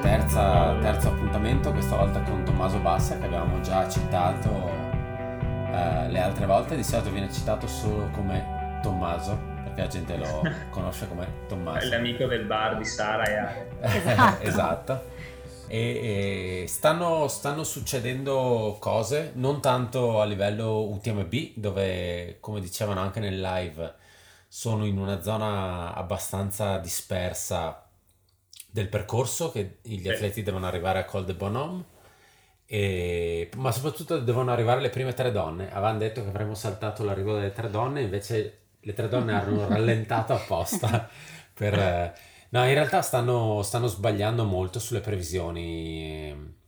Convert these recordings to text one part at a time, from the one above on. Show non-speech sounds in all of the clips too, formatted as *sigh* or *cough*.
Terza, terzo appuntamento, questa volta con Tommaso Bassa che avevamo già citato eh, le altre volte, di solito viene citato solo come Tommaso, la gente lo *laughs* conosce come Tommaso. È l'amico del bar di Sara e Ale. *laughs* Esatto. esatto. E, e stanno, stanno, succedendo cose, non tanto a livello UTMB, dove come dicevano anche nel live, sono in una zona abbastanza dispersa del percorso che gli atleti devono arrivare a Col de Bonhomme, e, ma soprattutto devono arrivare le prime tre donne. Avevano detto che avremmo saltato l'arrivo delle tre donne, invece le tre donne hanno *laughs* rallentato apposta. per, no, in realtà stanno, stanno sbagliando molto sulle previsioni.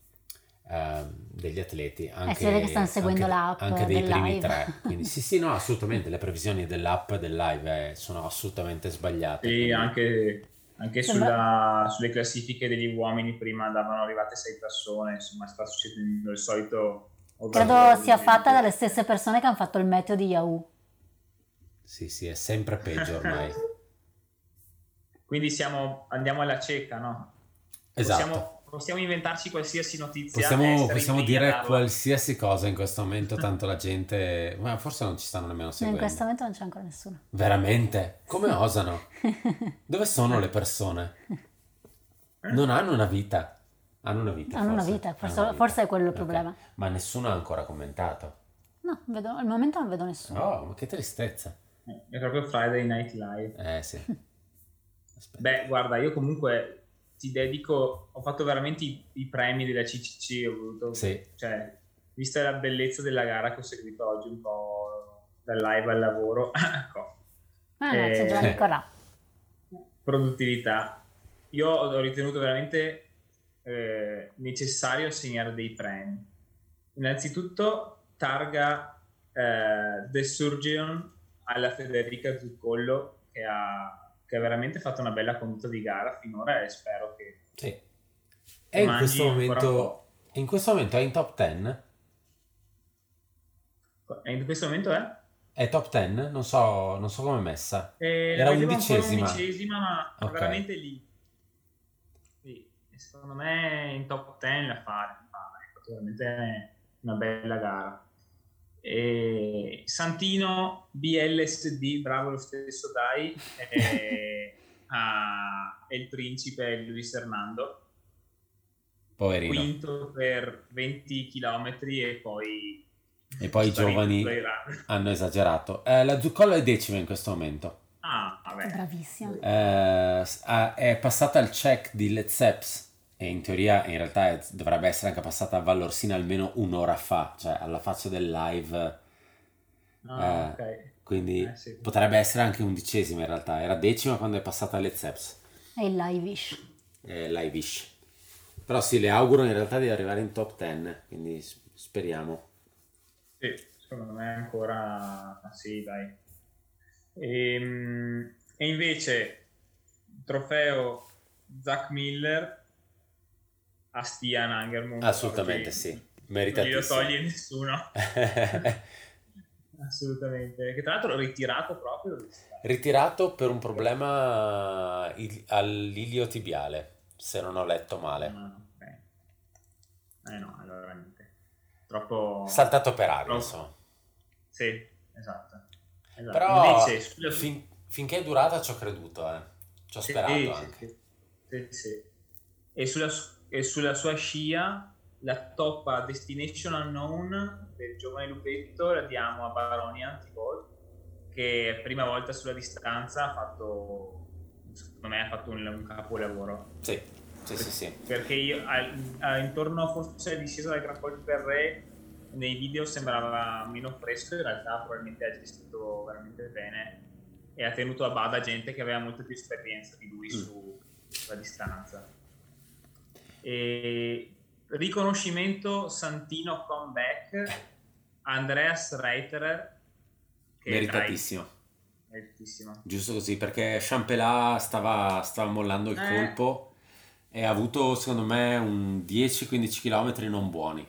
Uh, degli atleti anche, eh, si vede che stanno seguendo anche, l'app anche dei primi live. tre quindi sì sì no *laughs* assolutamente le previsioni dell'app del live eh, sono assolutamente sbagliate e quindi... anche anche sulla, sulle classifiche degli uomini prima andavano arrivate sei persone, insomma sta succedendo il solito... Credo sia fatta dalle stesse persone che hanno fatto il meteo di Yahoo. Sì, sì, è sempre peggio ormai. *laughs* Quindi siamo, andiamo alla cieca, no? Esatto. Possiamo, possiamo inventarci qualsiasi notizia. Possiamo, possiamo dire qualsiasi cosa in questo momento, *laughs* tanto la gente... Ma forse non ci stanno nemmeno seguendo. In questo momento non c'è ancora nessuno. Veramente? Come *laughs* osano? Dove sono le persone? Non hanno una vita. Hanno una vita. Hanno forse. una vita, forse, Hanno una forse è quello il Ok. problema. Ma nessuno ha ancora commentato. No, vedo, al momento non vedo nessuno. Oh, ma che tristezza. È proprio Friday Night Live. Eh sì. *laughs* Aspetta. Beh, guarda, io comunque ti dedico, ho fatto veramente i, i premi della CCC, ho voluto, Sì. cioè, vista la bellezza della gara che ho seguito oggi un po' dal live al lavoro, *laughs* ecco, Ah, no, c'è Eh, Giovanni Corrà. *laughs* produttività. Io ho ritenuto veramente eh, necessario assegnare dei premi. Innanzitutto, targa eh, The Surgeon alla Federica Zuccollo che ha, che ha veramente fatto una bella condotta di gara finora e spero che Sì. E in questo momento... In questo momento è in top 10? po'. E in questo momento è? È top 10? Non so, non so come è messa. Eh, Era undicesima. undicesima, ma Ok. veramente lì. Sì, secondo me in top 10 la fa, è fatto veramente una bella gara. E Santino BLSD, bravo lo stesso Dai, è, *laughs* ha- è il principe Luis Hernando, Poverino. quinto per 20 km e poi... E poi i giovani hanno esagerato. Eh, la Zuccollo è decima in questo momento. Ah, vabbè. Bravissima. Eh, ha- è passata al check di Letzeps e in teoria in realtà è- dovrebbe essere anche passata a Vallorsina almeno un'ora fa, cioè alla faccia del live. Ah, Eh, ok. Quindi Eh, sì. potrebbe essere anche undicesima in realtà. Era decima quando è passata a Letzeps. È live-ish. eh, live-ish. Però sì, le auguro in realtà di arrivare in top 10, quindi speriamo. Sì, secondo me ancora sì, dai. Ehm, E, invece trofeo Zach Miller a Stian Angermund. Assolutamente sì, Non glielo toglie nessuno. *laughs* Assolutamente. Che tra l'altro ritirato proprio. Ritirato per un problema il- all'iliotibiale, se non ho letto male. Ah. Eh no, allora veramente. Troppo... Saltato per aria, Troppo. insomma. Sì, esatto. Esatto. Però Invece, sulla- fin- finché è durata ci ho creduto, eh. Ci ho Sì, sperato sì, anche. sì, sì, sì. E, sulla, su- e sulla sua scia la toppa Destination Unknown del giovane Lupetto la diamo a Baroni Antigol che prima volta sulla distanza ha fatto secondo me ha fatto un, un capolavoro Sì, sì, sì, sì. perché io al- a- intorno forse alla discesa del Gran Col Ferré nei video sembrava meno fresco in realtà probabilmente ha gestito veramente bene e ha tenuto a bada gente che aveva molta più esperienza di lui Mm. su- sulla distanza e riconoscimento Santino comeback Andreas Reiterer Meritatissimo. dai, meritissimo Giusto così, perché Champelà stava, stava mollando il Eh. colpo e ha avuto secondo me un 10-15 km non buoni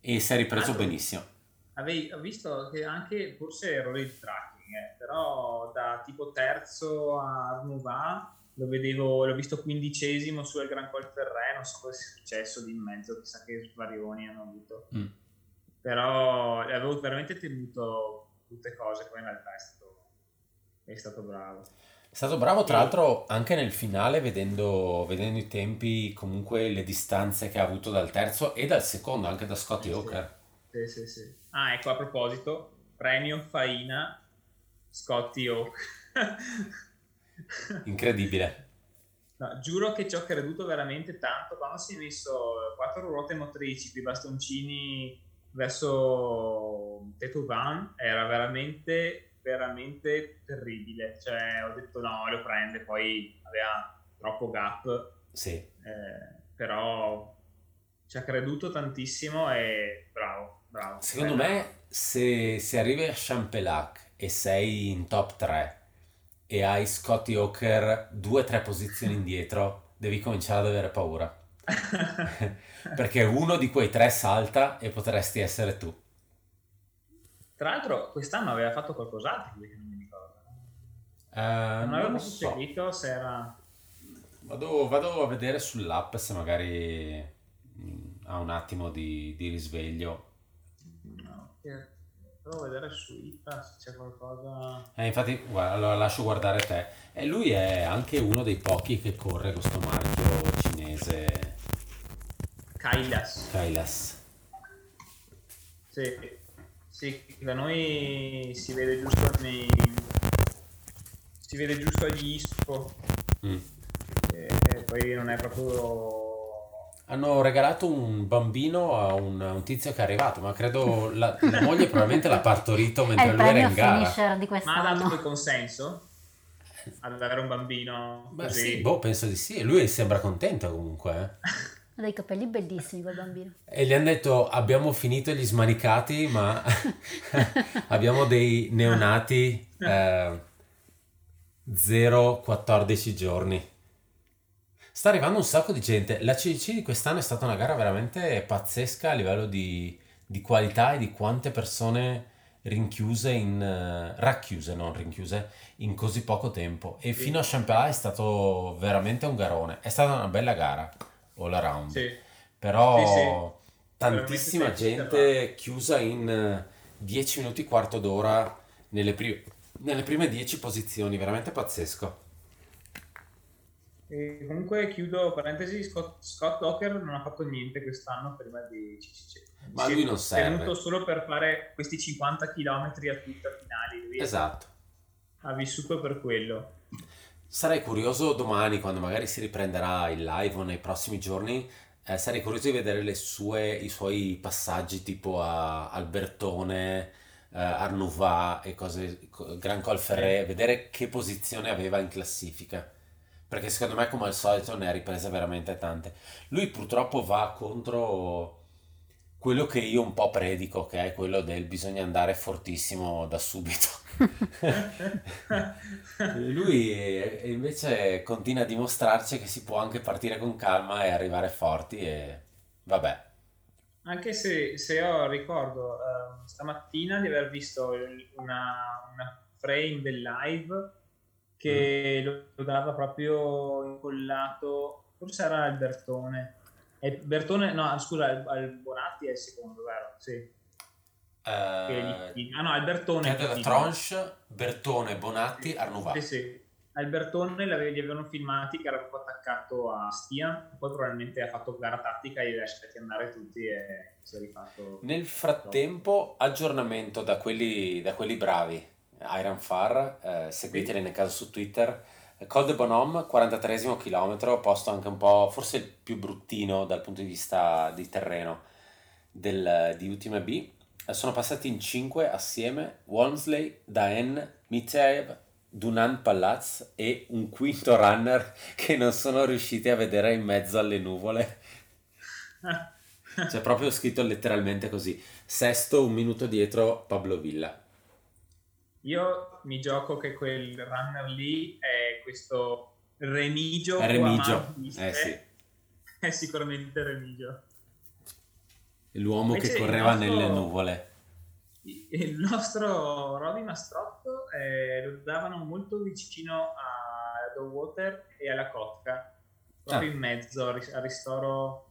e si è ripreso Altro. benissimo. Avevi, ho visto che anche forse errore di tracking, eh, però da tipo terzo a Arnuva lo vedevo, l'ho visto quindicesimo sul Gran Col Ferré, non so cosa sia successo lì in mezzo, chissà che svarioni hanno avuto. Mm. Però avevo veramente temuto tutte cose, poi in realtà è stato, è stato bravo. È stato bravo tra Sì. l'altro anche nel finale vedendo, vedendo i tempi, comunque le distanze che ha avuto dal terzo e dal secondo, anche da Scotty Sì, sì. Hawker. Sì, sì, sì. Ah, ecco, a proposito, premio Faina Scotty Oak. *laughs* *laughs* Incredibile. No, giuro che ci ho creduto veramente tanto quando si è messo quattro ruote motrici, i bastoncini verso Tetovan, era veramente, veramente terribile. Cioè, ho detto no, lo prende, poi aveva troppo gap, Sì. eh, però ci ha creduto tantissimo e bravo, bravo. Secondo me se, se arrivi a Champelac e sei in top 3 e hai Scotty Hawker due o tre posizioni indietro, devi cominciare ad avere paura. *laughs* Perché uno di quei tre salta e potresti essere tu. Tra l'altro quest'anno aveva fatto qualcos'altro, che non mi ricordo. Eh, Non avevo proprio so. seguito se era... Vado, vado a vedere sull'app se magari mm, ha un attimo di, di risveglio. No, che- provo a vedere su IPA se c'è qualcosa... Eh, infatti, guarda, allora lascio guardare te. E lui è anche uno dei pochi che corre questo marchio cinese Kailas. Kailas. Sì, sì, da noi si vede giusto nei... si vede giusto agli ISPO Mm. e poi non è proprio... Hanno regalato un bambino a un, a un tizio che è arrivato, ma credo la, la moglie probabilmente l'ha partorito mentre il lui era in gara. di Ma ha dato il consenso ad avere un bambino Beh, così? sì, boh, penso di sì. E lui sembra contento comunque. eh. *laughs* Ha dei capelli bellissimi quel bambino. E gli hanno detto abbiamo finito gli smanicati, ma *laughs* abbiamo dei neonati *laughs* eh, 0-14 giorni. Sta arrivando un sacco di gente. La CDC di quest'anno è stata una gara veramente pazzesca a livello di, di qualità e di quante persone rinchiuse in eh, racchiuse, non rinchiuse, in così poco tempo. E Sì. fino a Champellat è stato veramente un garone. È stata una bella gara all around. Sì. Però Sì, tantissima gente chiusa in eh, 10 minuti, quarto d'ora nelle, pri- nelle prime 10 posizioni, veramente pazzesco. E comunque chiudo parentesi, Scott, Scott Locker non ha fatto niente quest'anno prima di CCC. Ma Si lui è non serve. tenuto solo per fare questi 50 km a tutta finali. Lui Esatto. ha vissuto per quello. Sarei curioso domani, quando magari si riprenderà il live o nei prossimi giorni, eh, sarei curioso di vedere le sue- i suoi passaggi tipo a Albertone, eh, Arnouva e cose, co- Gran Col Ferré, vedere che posizione aveva in classifica. Perché secondo me, come al solito, ne ha riprese veramente tante. Lui purtroppo va contro quello che io un po' predico, che è quello del bisogna andare fortissimo da subito. *laughs* *laughs* Lui eh, invece continua a dimostrarci che si può anche partire con calma e arrivare forti e vabbè. Anche se, se io ricordo ehm, stamattina di aver visto una, una frame del live che Mm. lo, dava proprio incollato, forse era Albertone. E Bertone, no, scusa, al, al Bonatti è il secondo, vero? Sì. Gli- ah no, Albertone. credo che- Tranche, Bertone, Bonatti, Arnuva. Sì, sì. Albertone l'ave- li avevano filmati che era proprio attaccato a Stia, poi probabilmente ha fatto gara tattica e li ha lasciati andare tutti e si è rifatto. Nel frattempo, aggiornamento da quelli, da quelli bravi, Iron Far, eh, seguiteli nel caso su Twitter. Col de Bonhomme, 43 chilometro, posto anche un po', forse il più bruttino dal punto di vista di terreno del, di UTMB. Eh, Sono passati in 5 assieme Walmsley, Daen, Mityaev, Dunan Palaz e un quinto runner che non sono riusciti a vedere in mezzo alle nuvole. *laughs* C'è proprio scritto letteralmente così. Sesto, un minuto dietro Pablo Villa. Io mi gioco che quel runner lì è questo Remigio, È Remigio, eh sì. *laughs* è sicuramente Remigio. L'uomo che Invece il correva nostro- nelle nuvole. Il nostro Roby Mastrotto eh, lo davano molto vicino a The Water e alla Kotka, proprio Ah. in mezzo al al ristoro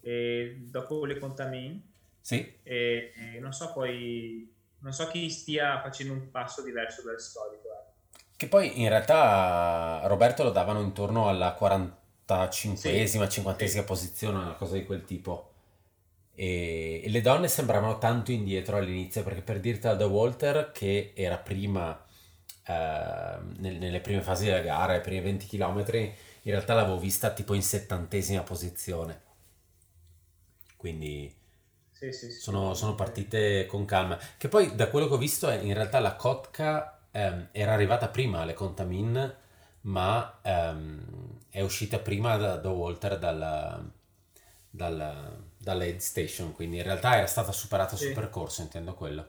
eh, dopo le contamine. Sì, E, e non so poi, non so chi stia facendo un passo diverso dal solito. eh. che poi in realtà Roberto lo davano intorno alla 45esima, 50esima sì. posizione, una cosa di quel tipo. E, e le donne sembravano tanto indietro all'inizio, perché per dirti The Walter, che era prima, eh, nel- nelle prime fasi della gara, i primi 20 km, in realtà l'avevo vista tipo in settantesima posizione. Quindi Sì, sì, sì. sono, sono partite con calma. Che poi da quello che ho visto è in realtà la Kotka ehm, era arrivata prima alle Contamin, ma ehm, è uscita prima da, da Walter dalla, dalla, dall'aid station, quindi in realtà era stata superata sul percorso, intendo quello.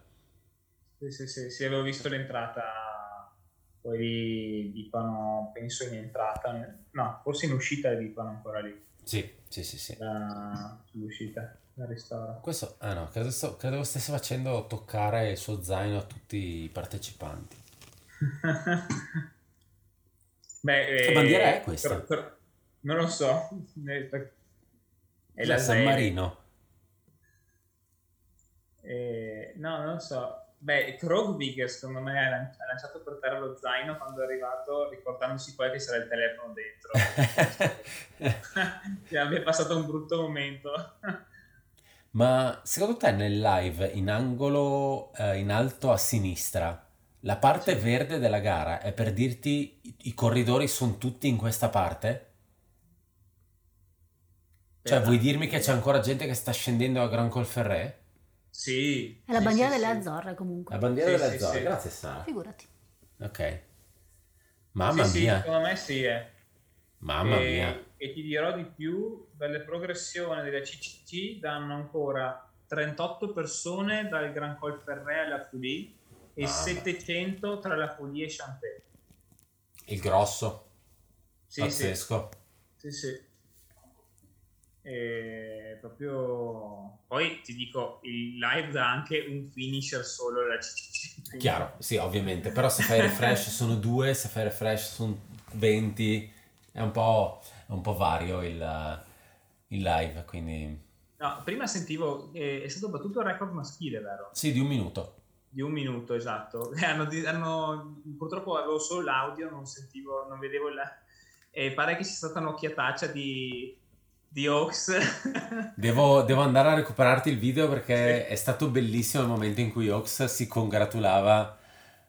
Sì, sì, sì, avevo visto l'entrata, poi dipano, penso in entrata, no, forse in uscita dipano ancora lì, Sì, sì, sì, sì. da, sull'uscita dal ristoro. Questo, ah no, credo, sto- credo stesse facendo toccare il suo zaino a tutti i partecipanti. *laughs* Beh, Che eh, bandiera è questa? per- per- non lo so, è È la San. Marino. Eh, no, non lo so. Beh, Krogvig secondo me ha lan- ha lanciato per terra lo zaino quando è arrivato, ricordandosi poi che c'era il telefono dentro. *laughs* *laughs* Che abbia passato un brutto momento. Ma secondo te nel live in angolo eh, in alto a sinistra, la parte Sì. verde della gara è per dirti i, i corridori sono tutti in questa parte? Cioè vuoi dirmi che c'è ancora gente che sta scendendo a Gran Colferré? Sì. È la sì, bandiera sì, delle. Azzorre comunque. La bandiera Sì, delle sì, Azzorre, sì. grazie Sara. Figurati. Ok. Mamma Sì, sì, mia, secondo me sì. eh. mamma e, mia. E ti dirò di più, dalle progressioni della CCC danno ancora 38 persone dal Gran Colferré alla Fulì e Mamma. 700 tra la Fulì e Champé. Il grosso, Sì, sì, pazzesco. sì, sì. E proprio poi ti dico il live dà anche un finisher solo alla CCC Chiaro, sì, ovviamente, però se fai refresh sono due, se fai refresh sono 20, è un po', un po' vario il, il live, quindi no, prima sentivo eh, è stato battuto il record maschile vero? sì, di un minuto. di un minuto esatto *laughs* hanno, hanno- purtroppo avevo solo l'audio non sentivo non vedevo il e pare che sia stata un'occhiataccia di di Oaks *laughs* Devo, devo andare a recuperarti il video perché Sì. è stato bellissimo il momento in cui Ox si congratulava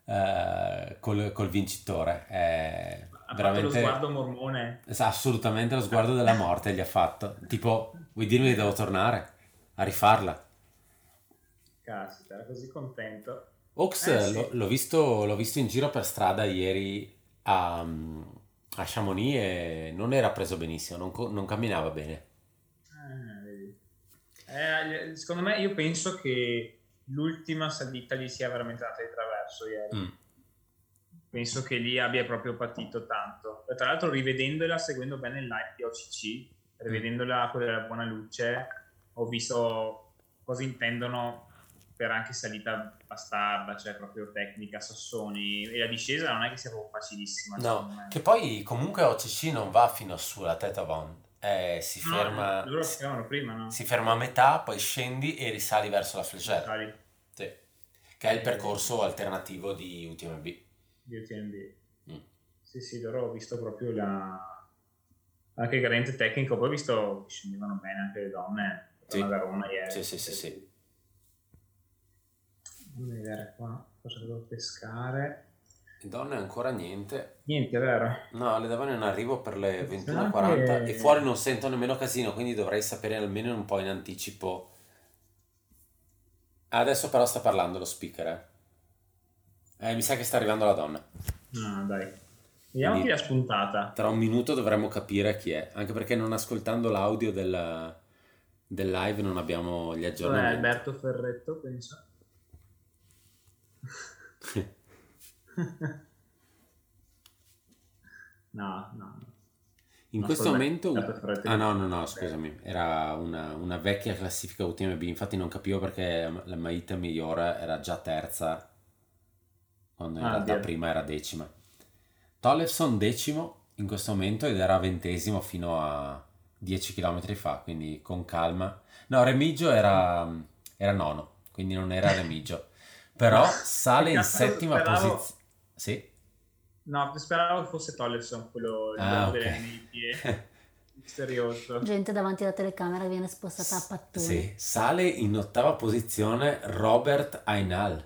eh, col, col vincitore. È ha fatto lo veramente... sguardo mormone assolutamente lo sguardo della morte gli ha fatto. Tipo, vuoi dirmi che devo tornare a rifarla? caspita era così contento Ox Eh, sì. l'ho, visto, l'ho visto in giro per strada ieri a, a Chamonix e non era preso benissimo, non, co- non camminava bene. Ah. Eh, secondo me io penso che l'ultima salita gli sia veramente data di traverso ieri Mm. Penso che lì abbia proprio patito tanto. E tra l'altro, rivedendola, seguendo bene il live di OCC, rivedendola quella della buona luce, ho visto cosa intendono per anche salita bastarda, cioè proprio tecnica, sassoni. E la discesa non è che sia proprio facilissima. No, che poi comunque OCC non va fino sulla Teta Bond, eh, si, No, ferma, loro facevano prima, no? si ferma a metà, poi scendi e risali verso la Sali sì, che è il percorso alternativo di UTMB. Di UTMB. Mm. Sì, sì, loro ho visto proprio la... anche il gradiente tecnico, poi ho visto che scendevano bene anche le donne. Sì. Una Verona ieri. Sì, sì, sì, sì. Fammi vedere qua cosa devo pescare. Donne ancora niente. Niente, vero? No, le davano in arrivo per le Pensate- 21.40 e fuori non sento nemmeno casino, quindi dovrei sapere almeno un po' in anticipo. Adesso però sta parlando lo speaker, eh. Eh, mi sa che sta arrivando la donna. No, dai. Vediamo Quindi- chi l'ha spuntata. Tra un minuto dovremmo capire chi è, anche perché non ascoltando l'audio del, del live non abbiamo gli aggiornamenti. Alberto Ferretto, penso. *laughs* No, no. In questo momento... Ah no, no, no, scusami, era una, una vecchia classifica UTMB, infatti non capivo perché la Maite migliore era già terza, quando in Ah, realtà Dio. prima era decima. Tollefson decimo in questo momento ed era ventesimo fino a 10 km fa, quindi con calma. No, Remigio era, era nono, quindi non era Remigio, *laughs* però sale in settima speravo- posizione. Sì? No, speravo che fosse Tollerson, quello Ah, delle ok. medie, *laughs* misterioso. Gente davanti alla telecamera viene spostata a pattoni. Sì, sale in ottava posizione Robert Ainal,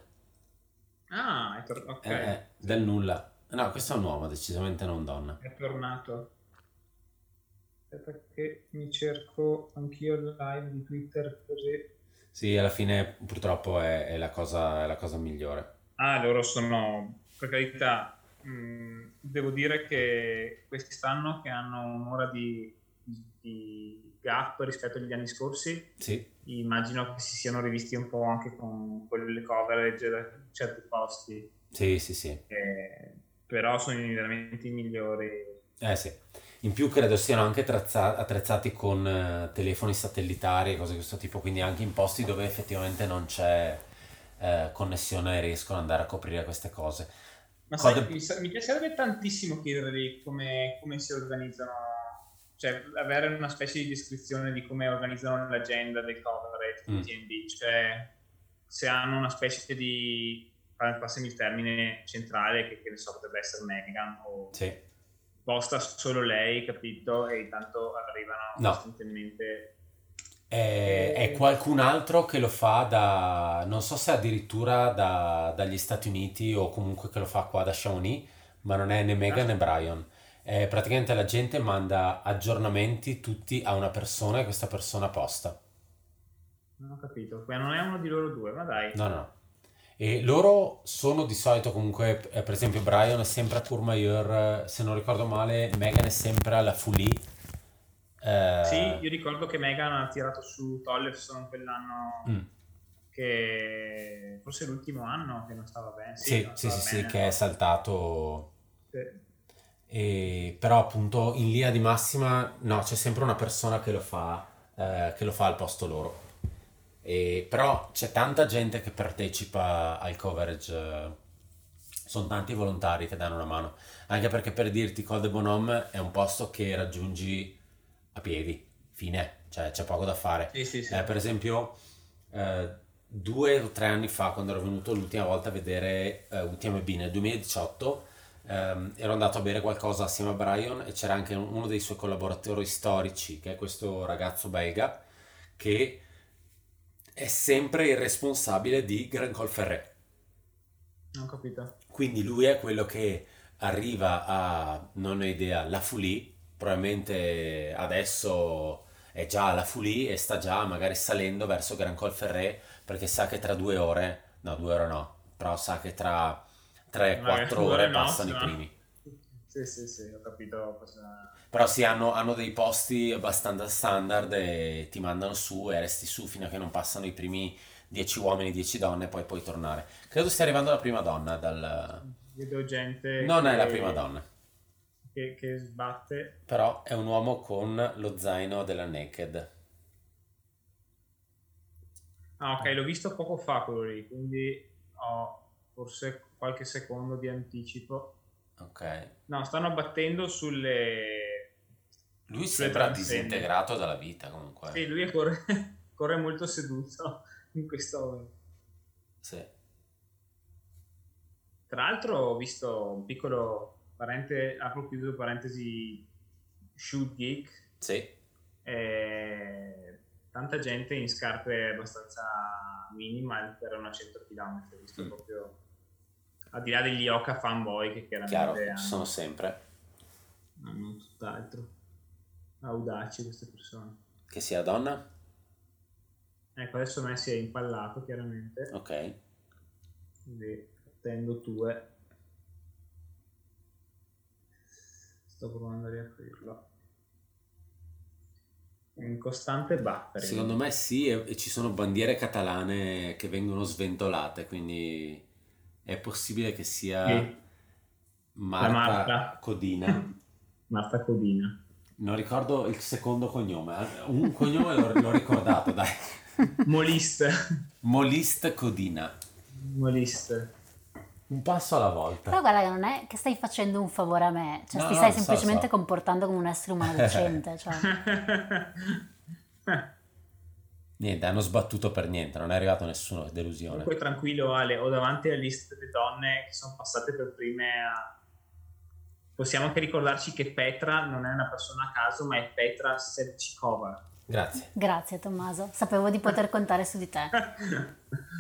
Ah, è, tor- ok, eh, del nulla. No, questo è un uomo, decisamente non donna. è tornato. Aspetta che mi cerco anch'io il live di Twitter così. Sì, alla fine purtroppo è, è la cosa, è la cosa migliore. Ah, loro sono, per carità, mh, devo dire che quest'anno che hanno un'ora di, di gap rispetto agli anni scorsi, Sì, immagino che si siano rivisti un po' anche con quelle coverage da certi posti, sì, sì, sì. eh, però sono veramente i migliori. Eh sì. In più credo siano anche attrazza- attrezzati con eh, telefoni satellitari e cose di questo tipo, quindi anche in posti dove effettivamente non c'è eh, connessione riescono ad andare a coprire queste cose. Ma Code- sai, mi, mi piacerebbe tantissimo chiedergli come, come si organizzano, cioè avere una specie di descrizione di come organizzano l'agenda del coverage di Mm. TNB, cioè se hanno una specie di, pa- passami il termine, centrale, che, che ne so, potrebbe essere Megan, o Sì. posta solo lei, capito? E intanto arrivano No. costantemente... È, è qualcun altro che lo fa da, non so se addirittura da- dagli Stati Uniti o comunque che lo fa qua da Chamonix, ma non è né Megan né Brian. È praticamente la gente manda aggiornamenti tutti a una persona e questa persona posta. Non ho capito, ma non è uno di loro due, ma dai. No, no. E loro sono di solito comunque, eh, per esempio Brian è sempre a Courmayeur, eh, se non ricordo male, Megan è sempre alla Foulie. Eh, Sì, io ricordo che Megan ha tirato su Tollerson quell'anno mm. che forse l'ultimo anno che non stava bene. Sì, sì, sì, sì, bene. che è saltato Sì. E però appunto in linea di massima no, c'è sempre una persona che lo fa, eh, che lo fa al posto loro. E, però c'è tanta gente che partecipa al coverage, eh, sono tanti volontari che danno una mano, anche perché per dirti Col de Bonhomme è un posto che raggiungi a piedi, fine, cioè c'è poco da fare. Sì, sì, sì. Eh, per esempio, eh, due o tre anni fa, quando ero venuto l'ultima volta a vedere eh, UTMB nel 2018, ehm, ero andato a bere qualcosa assieme a Brian e c'era anche un- uno dei suoi collaboratori storici, che è questo ragazzo belga, che è sempre il responsabile di Grand Col Ferret. Non ho capito. Quindi lui è quello che arriva a, non ho idea, la Foulie, probabilmente adesso è già alla Foulie e sta già magari salendo verso Gran Col Ferré perché sa che tra due ore, no due ore no, però sa che tra 3-4 Magari due ore ore no, passano i primi. Sì, sì, sì, ho capito cosa... Però sì, hanno, hanno dei posti abbastanza standard e ti mandano su e resti su fino a che non passano i primi 10 uomini, 10 donne e poi puoi tornare. Credo stia arrivando la prima donna dal... Vedo gente... Non è che- la prima donna. Che, che sbatte. Però è un uomo con lo zaino della Naked. Ah, ok, l'ho visto poco fa quello lì, quindi ho forse qualche secondo di anticipo. Ok. No, stanno battendo sulle... Lui sulle sembra transenne. disintegrato dalla vita comunque. Sì, lui corre, *laughs* corre molto seduto in questo momento. Sì. Tra l'altro ho visto un piccolo parente, apro chiuso parentesi, shoot geek, Sì. e tanta gente in scarpe abbastanza minimal per una 100 km, visto Mm. proprio al di là degli Oka fanboy che Chiaro, chiaramente ci sono sempre. hanno tutt'altro. Audaci queste persone. Che sia donna? Ecco, adesso me si è impallato chiaramente, Ok. quindi attendo tue. Sto provando a riaprirlo. In costante buffering. Secondo me sì, e, e ci sono bandiere catalane che vengono sventolate, quindi è possibile che sia Sì. Marta, Marta. Codina. *laughs* Marta Codina. Non ricordo il secondo cognome, eh. un cognome l'ho, l'ho ricordato, dai. *laughs* Molist. Molist Codina. Molist. Un passo alla volta. Però guarda che non è che stai facendo un favore a me, cioè No, ti no, stai so, semplicemente so. comportando come un essere umano decente. Cioè. *laughs* Niente, hanno sbattuto per niente, non è arrivato nessuno, che delusione. Comunque tranquillo Ale, ho davanti la lista delle donne che sono passate per prime a... Possiamo anche ricordarci che Petra non è una persona a caso, ma è Petra Sercikova. Grazie. Grazie Tommaso, sapevo di poter contare su di te. *laughs*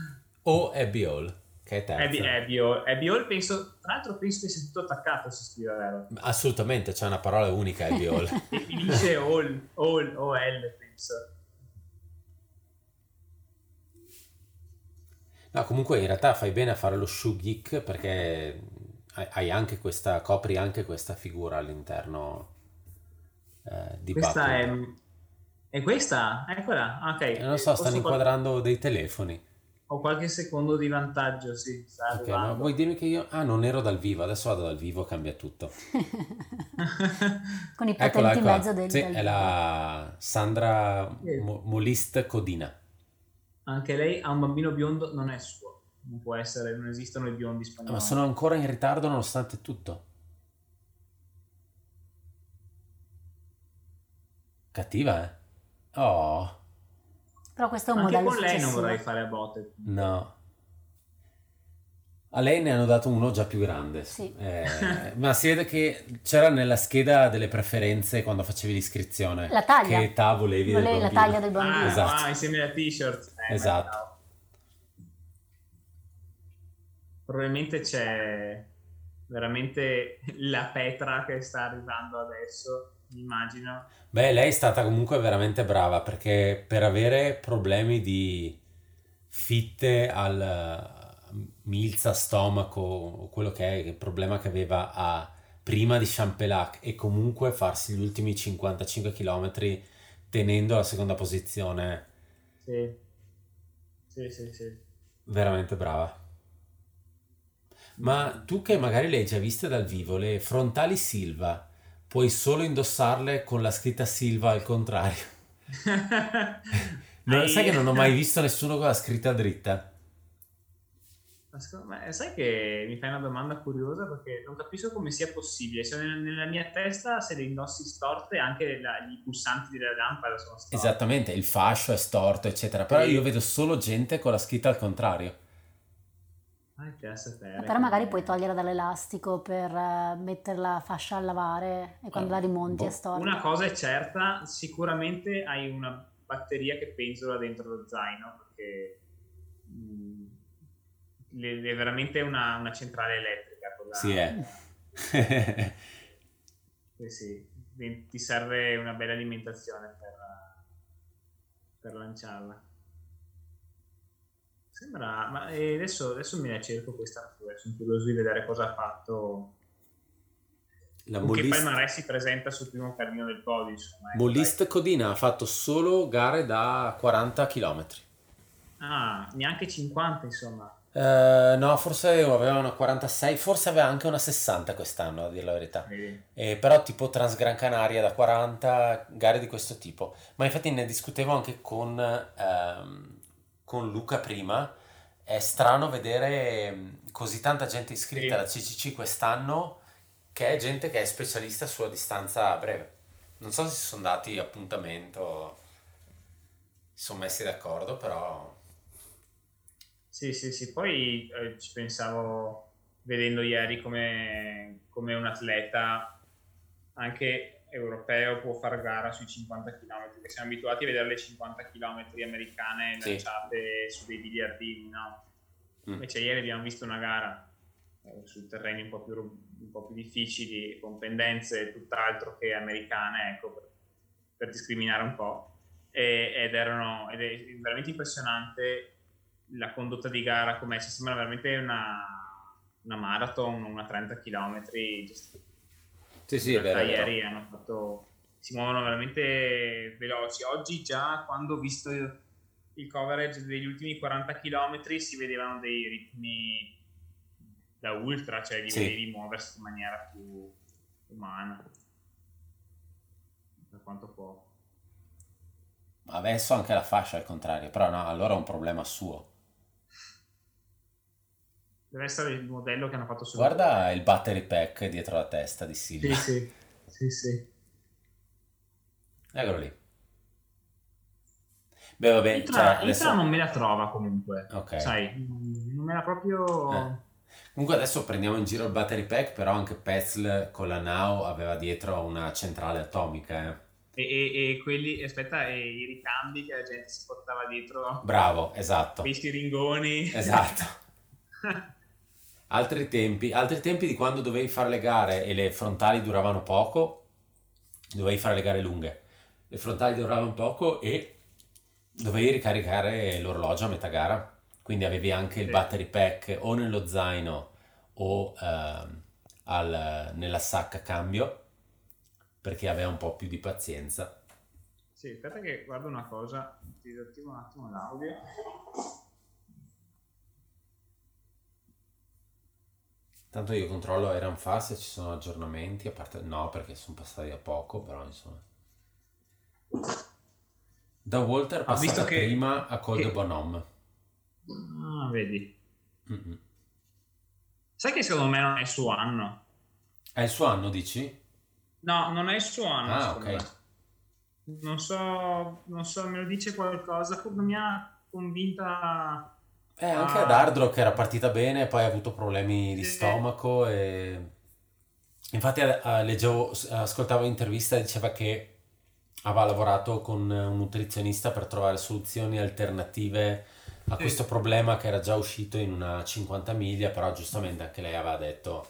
O Abby Hall, che è terza. Abby, Abby Hall. Abby Hall penso, tra l'altro penso che sia tutto attaccato se scrive vero. Assolutamente, c'è una parola unica Abby Hall. *laughs* E finisce All, All, O-L penso. No, comunque in realtà fai bene a fare lo shoe geek perché hai- anche questa, copri anche questa figura all'interno eh, di Questa è... Buckled. È questa? Eccola, ok. Eh, non so, stanno Posso- inquadrando dei telefoni. Ho qualche secondo di vantaggio, sì. Sta Ok, ma vuoi dirmi che io... Ah, non ero dal vivo, adesso vado dal vivo, cambia tutto. *laughs* Con i Eccola, potenti eccola. mezzo del... Sì, è la Sandra Molist Codina. Anche lei ha un bambino biondo, non è suo. Non può essere, non esistono i biondi spagnoli. Ma sono ancora in ritardo nonostante tutto. Cattiva, eh? Oh, Però questo è un Anche modello con lei non successivo. vorrei fare a botte. no. A lei ne hanno dato uno già più grande. Sì. Eh, *laughs* ma si vede che c'era nella scheda delle preferenze quando facevi l'iscrizione. La taglia. Che età volevi del Volevi la taglia del bambino. Ah, Esatto. ah, insieme alla t-shirt. Eh, Esatto. no. Probabilmente c'è veramente la Petra che sta arrivando adesso, immagino. Beh, lei è stata comunque veramente brava perché per avere problemi di fitte al milza, stomaco o quello che è, il problema che aveva a, prima di Champelac e comunque farsi gli ultimi 55 km tenendo la seconda posizione, Sì. Sì, sì, sì. veramente brava. Ma tu che magari le hai già viste dal vivo, le frontali Silva, puoi solo indossarle con la scritta Silva al contrario. *laughs* No, Hai- sai che non ho mai visto nessuno con la scritta dritta? Ma secondo me- sai che mi fai una domanda curiosa perché non capisco come sia possibile. Cioè, nella, mia testa, se le indossi storte, anche la- i pulsanti della lampada sono storti. Esattamente, il fascio è storto, eccetera. Però io vedo solo gente con la scritta al contrario. Ah, sapere. Però magari puoi togliere dall'elastico per eh, mettere la fascia a lavare e quando Ah, la rimonti boh. è storta. Una cosa è certa, sicuramente hai una batteria che penzola dentro lo zaino perché mh, le- è veramente una, una centrale elettrica. quella- Sì, è. *laughs* Sì, sì. Ti- serve una bella alimentazione per, per lanciarla. Sembra, ma eh, adesso, adesso me la cerco questa, sono curioso di vedere cosa ha fatto. La Con che Molist, palmarès si presenta sul primo cammino del podio, insomma. ecco, Molist Codina ha fatto solo gare da 40 km. dai. Ah, neanche 50, insomma. Eh, no, forse aveva una 46, forse aveva anche una 60 quest'anno, a dire la verità. Vedi? Eh, però tipo Transgran Canaria da 40, gare di questo tipo. Ma infatti ne discutevo anche con, ehm, con Luca prima. È strano vedere ehm, così tanta gente iscritta Sì. alla CCC quest'anno che è gente che è specialista sulla distanza breve. Non so se si sono dati appuntamento, si sono messi d'accordo, però... Sì, sì, sì. Poi eh, ci pensavo vedendo ieri come, come un atleta anche europeo può fare gara sui 50 km, perché siamo abituati a vedere le 50 km americane Sì. lanciate su dei biliardini, no? Mm. Invece ieri abbiamo visto una gara eh, su terreni un po' più, un po' più difficili, con pendenze tutt'altro che americane, ecco, per, per discriminare un po'. E- ed, erano, ed è veramente impressionante la condotta di gara, come ci sembra veramente una, una marathon, una 30 km. Sì, sì, In realtà ieri hanno fatto, si muovono veramente veloci. Oggi già quando ho visto il, coverage degli ultimi 40 km si vedevano dei ritmi da ultra, cioè li Sì. vedevi muoversi in maniera più umana. per quanto può. Adesso anche la fascia è al contrario, però no, allora è un problema suo. Deve essere il modello che hanno fatto su. Guarda il battery pack dietro la testa di Silvia. Sì, sì, sì, sì. Eccolo lì. Beh, vabbè, Itra, cioè, Itra adesso... non me la trova comunque. Ok. Sai, non me la proprio... Eh. Comunque adesso prendiamo in giro il battery pack, però anche Petzl con la Now aveva dietro una centrale atomica. eh. E, e- e quelli, aspetta, e i ricambi che la gente si portava dietro, Bravo, esatto. quei siringoni. Esatto. *laughs* Altri tempi, altri tempi di quando dovevi fare le gare e le frontali duravano poco, dovevi fare le gare lunghe. Le frontali duravano poco e dovevi ricaricare l'orologio a metà gara. Quindi avevi anche il battery pack o nello zaino o ehm, al- nella sacca cambio perché aveva un po' più di pazienza. Sì, aspetta che guardo una cosa, ti disattivo un attimo l'audio. Tanto io controllo Iron Fast se ci sono aggiornamenti, a parte no perché sono passati da poco, però insomma. Da Walter passata visto che- prima a Cold che- Bonhomme. Ah, vedi. Mm-mm. Sai che secondo me non è il suo anno? È il suo anno, dici? No, non è il suo anno. Ah, ok. me. Non so, non so, me lo dice qualcosa, non mi ha convinta... Eh, anche Ah. ad Hard Rock era partita bene, poi ha avuto problemi di stomaco e... Infatti eh, eh, leggevo, s- ascoltavo l'intervista e diceva che aveva lavorato con un nutrizionista per trovare soluzioni alternative a Sì. questo problema che era già uscito in una 50 miglia, però giustamente anche lei aveva detto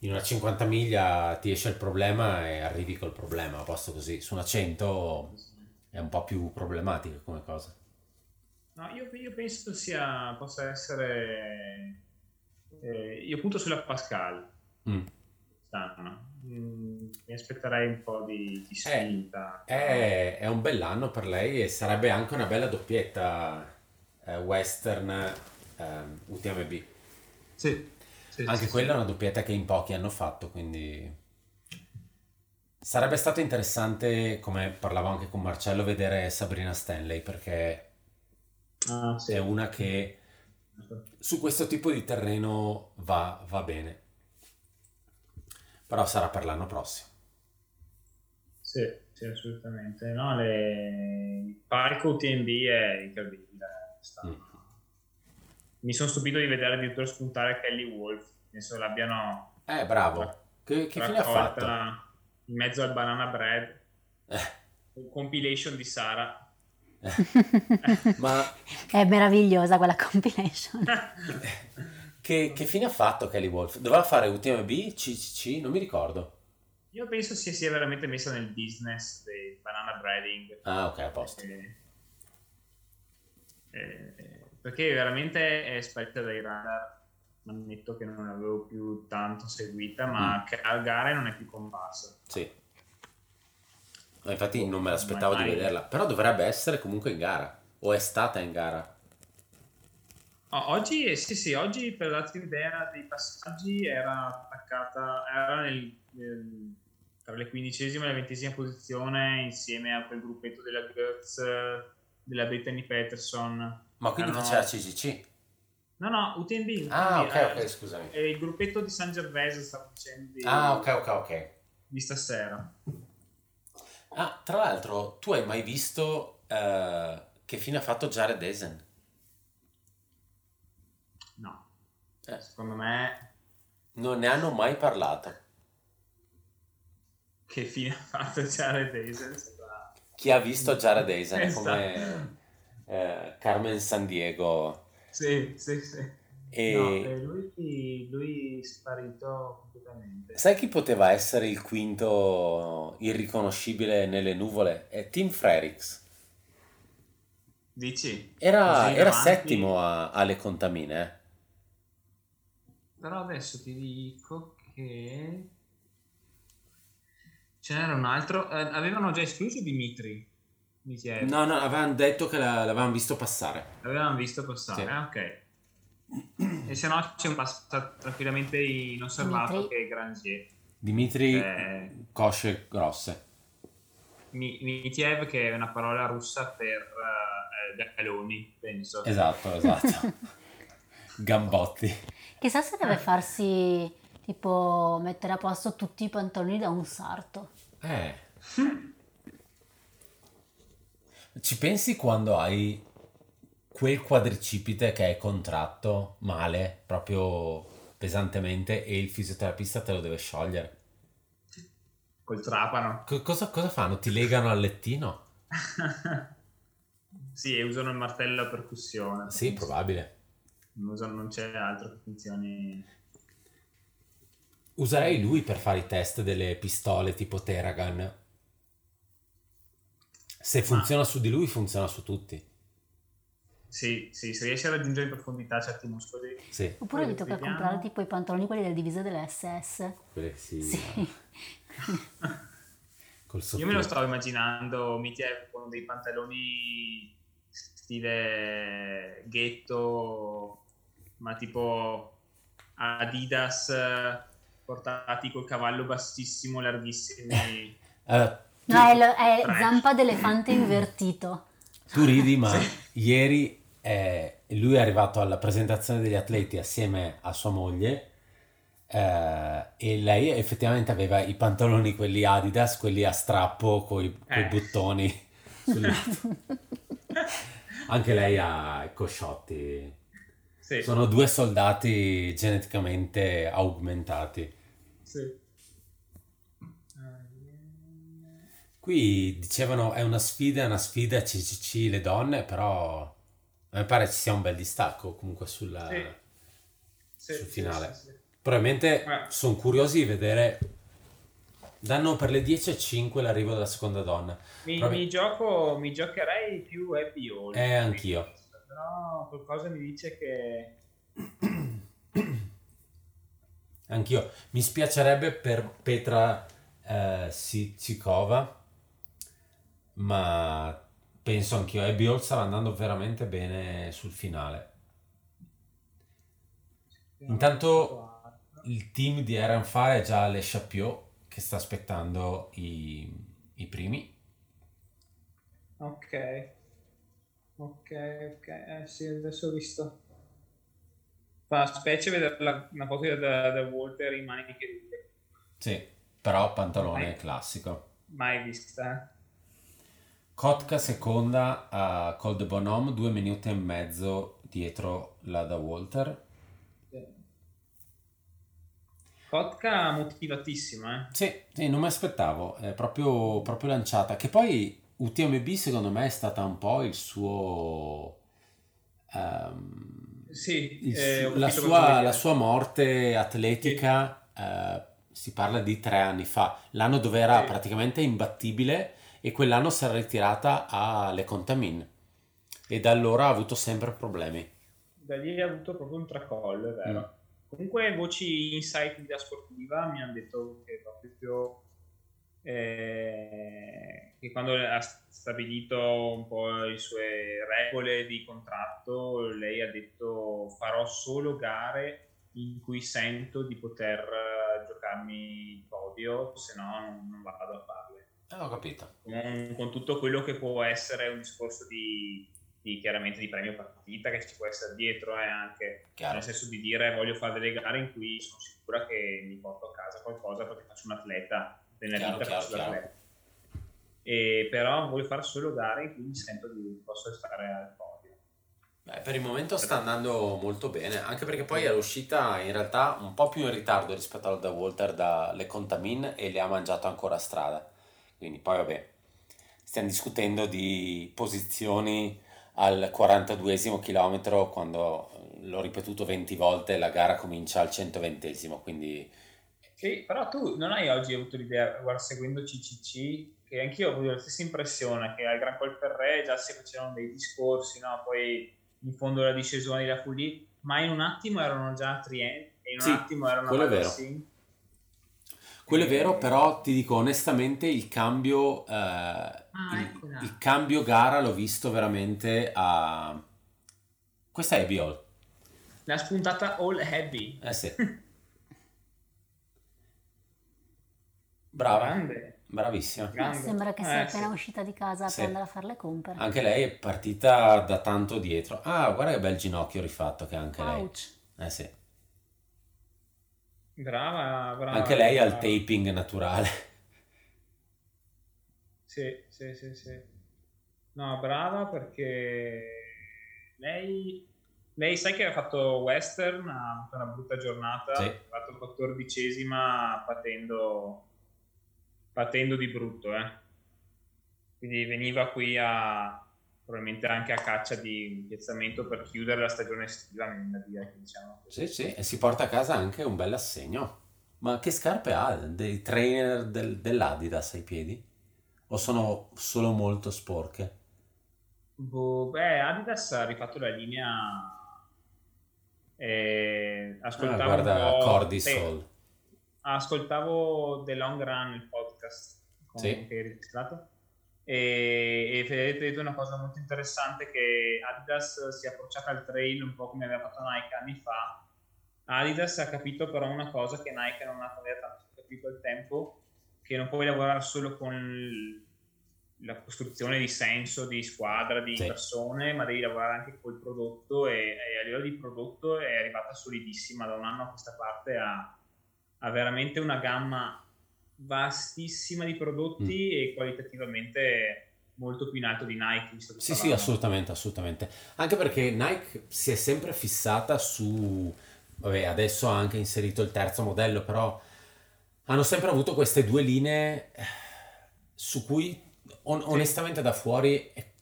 in una 50 miglia ti esce il problema e arrivi col problema, a posto così. Su una 100 è un po' più problematica come cosa. No, io, io penso sia, possa essere... eh, io punto sulla Pascal Mm. quest'anno. Mm, mi aspetterei un po' di, di spinta. È, è un bell'anno per lei e sarebbe anche una bella doppietta eh, western ehm, UTMB. Sì, sì, Anche sì, quella è sì. una doppietta che in pochi hanno fatto, quindi sarebbe stato interessante, come parlavo anche con Marcello, vedere Sabrina Stanley perché Ah, sì. è una che su questo tipo di terreno va, va bene. Però sarà per l'anno prossimo. Sì, sì, assolutamente. No, le... Il palco UTMB è incredibile. Mm. Mi sono stupito di vedere addirittura spuntare Kelly Wolf. Penso l'abbiano Eh, bravo. Che, che fine ha fatto? in mezzo al banana bread. Eh, Compilation di Sara. Ma *laughs* È meravigliosa quella compilation. *laughs* Che, che fine ha fatto Kelly Wolf? Doveva fare UTMB, CCC, non mi ricordo. Io penso si sia veramente messa nel business del banana breading. Ah, ok, a posto. Eh, eh, perché veramente è sparita dai radar. Ammetto che non l'avevo più tanto seguita, ma Mm. a gare non è più comparsa. Sì. Infatti non me l'aspettavo di vederla, però dovrebbe essere comunque in gara, o è stata in gara. Oh, oggi, sì, sì, oggi per darti un'idea dei passaggi era attaccata, era nel, nel- tra le quindicesima e la ventesima posizione insieme a quel gruppetto della Gertz, della Brittany Peterson. Ma quindi Erano- faceva CCC? No, no, UTMB. Ah, UTMB, ok, eh, ok, scusami. il gruppetto di San Gervese sta facendo di, Ah, ok, ok, ok. di stasera. Ah, tra l'altro, tu hai mai visto eh, che fine ha fatto Jared Eisen? No, Eh, secondo me non ne hanno mai parlato. che fine ha fatto Jared? Sembra- Chi ha visto Jared Eisen è Esatto. come eh, Carmen San Diego. Sì, sì, sì. E No, eh, lui, lui sparito completamente. sai chi poteva essere il quinto irriconoscibile nelle nuvole? È Tim Frerix. Dici? Era, era settimo a- alle contamine. eh. Però adesso ti dico che ce n'era un altro. eh, avevano già escluso Dimitri. No, no, avevano detto che la- l'avevano visto passare. L'avevano visto passare. Sì. Ah, ok. E se no c'è un passato tranquillamente inosservato Dimitri. che è Grandier. Dimitri Eh, cosce grosse. Mitiev che è una parola russa per uh, galoni, penso. Esatto, esatto. *laughs* Gambotti. Chissà se deve farsi tipo mettere a posto tutti i pantaloni da un sarto. Eh. *laughs* Ci pensi quando hai quel quadricipite che è contratto male, proprio pesantemente, e il fisioterapista te lo deve sciogliere? Col trapano. Co- cosa, cosa fanno? Ti legano al lettino? *laughs* sì, e usano il martello a percussione. Sì, probabile. Non, usano, non c'è altro che funzioni. Userei lui per fare i test delle pistole tipo Teragan. Se funziona Ma... su di lui, funziona su tutti. Sì, sì, se riesci a raggiungere in profondità certi muscoli. Sì. Oppure vi tocca comprare tipo i pantaloni quelli della divisa delle SS. Quelli sì. sì. *laughs* Io me lo stavo immaginando Mitiev con dei pantaloni stile ghetto, ma tipo Adidas portati col cavallo bassissimo, larghissimi. Uh, no, è, lo, è zampa d'elefante invertito. Tu ridi, ma *laughs* sì. ieri eh, lui è arrivato alla presentazione degli atleti assieme a sua moglie eh, e lei effettivamente aveva i pantaloni quelli Adidas, quelli a strappo con i eh. buttoni. *laughs* Anche lei ha i cosciotti. Sì. Sono due soldati geneticamente augmentati. Sì. Qui dicevano è una sfida, è una sfida CCC le donne, però a me pare ci sia un bel distacco comunque sulla, sì. sul finale. Sì, Probabilmente eh. sono curiosi di vedere. Danno per le 10 e 5 l'arrivo della seconda donna. Mi, Prob- mi, gioco, mi giocherei più Happy All. Eh, anch'io. Però qualcosa mi dice che *clears throat* Anch'io. Mi spiacerebbe per Petra eh, Sitsikova, ma penso anch'io. Abby Hall stava andando veramente bene sul finale. Intanto il team di Aaron Fire è già alle Chapiot che sta aspettando i, i primi. Ok. Ok, ok. Eh sì, adesso ho visto. Fa specie vedere la, una foto da, da Walter in maniche lunghe. Sì, però pantalone mai, classico. Mai vista. Kotka seconda a Col de Bonhomme, due minuti e mezzo dietro la da Walter. Kotka motivatissima, eh? Sì, sì, non mi aspettavo, è proprio, proprio lanciata. Che poi UTMB secondo me è stata un po' il suo... Um, sì, il, eh, la, sua, la, sua, morte atletica sì. eh, si parla di tre anni fa, l'anno dove era sì. praticamente imbattibile e quell'anno si era ritirata alle Contamin e da allora ha avuto sempre problemi. Da lì ha avuto proprio un tracollo, è vero. Mm. Comunque voci insight da sportiva mi hanno detto che proprio eh, che quando ha stabilito un po' le sue regole di contratto, lei ha detto farò solo gare in cui sento di poter eh, giocarmi il podio, se no non, non vado a farle. Eh, ho capito. Con, con, tutto quello che può essere un discorso di, di, chiaramente di premio partita che ci può essere dietro, eh, anche Chiaro. nel senso di dire voglio fare delle gare in cui sono sicura che mi porto a casa qualcosa perché faccio un atleta nella chiaro, vita chiaro, chiaro. E però voglio fare solo gare in cui mi sento di posso stare al podio. Beh, per il momento sta andando molto bene, anche perché poi è uscita in realtà un po' più in ritardo rispetto al da Walter dalle Contamin e le ha mangiato ancora a strada. Quindi poi vabbè, stiamo discutendo di posizioni al 42 chilometro quando l'ho ripetuto 20 volte la gara comincia al 120 quindi sì, però tu non hai oggi avuto l'idea, guarda, seguendo CCC, che anch'io ho avuto la stessa impressione che al Gran Col Ferré già si facevano dei discorsi, no? poi in fondo la discesone la fu lì, ma in un attimo erano già a Trient e in un sì, attimo erano a vero. Quello è vero, però ti dico onestamente il cambio, eh, ah, il, il, cambio gara l'ho visto veramente a... Questa è Biol. La spuntata all heavy. Eh sì. *laughs* Brava. Grande. bravissima. Grande. Sembra che Eh, sia sì. appena uscita di casa Sì. per andare a fare le compere. Anche lei è partita da tanto dietro. Ah, guarda che bel ginocchio rifatto che ha anche lei. Ouch. Eh sì. Brava, brava. Anche lei ha il brava. taping naturale. Sì, sì, sì, sì. No, brava perché lei, lei sai che ha fatto western, ha avuto una brutta giornata, Sì. ha fatto quattordicesima patendo, patendo di brutto, eh. Quindi veniva qui a probabilmente anche a caccia di piazzamento per chiudere la stagione estiva, dire, diciamo. Sì, sì, e si porta a casa anche un bel assegno. Ma che scarpe ha? Dei trainer del- dell'Adidas ai piedi? O sono solo molto sporche? Boh, beh, Adidas ha rifatto la linea. Eh, Ah, ascoltavo guarda un po', Cordisol. sì, ascoltavo The Long Run, il podcast con- Sì. che hai registrato. E, e ha detto una cosa molto interessante che Adidas si è approcciata al trail un po' come aveva fatto Nike anni fa. Adidas ha capito però una cosa che Nike non tanto capito al tempo, che non puoi lavorare solo con la costruzione di senso, di squadra, di Sì. persone, ma devi lavorare anche col prodotto e, e a livello di prodotto è arrivata solidissima da un anno a questa parte ha, ha veramente una gamma vastissima di prodotti e qualitativamente molto più in alto di Nike. visto che Sì, sì, assolutamente, assolutamente. Anche perché Nike si è sempre fissata su... Vabbè, adesso ha anche inserito il terzo modello, però hanno sempre avuto queste due linee eh, su cui on- onestamente da fuori eh,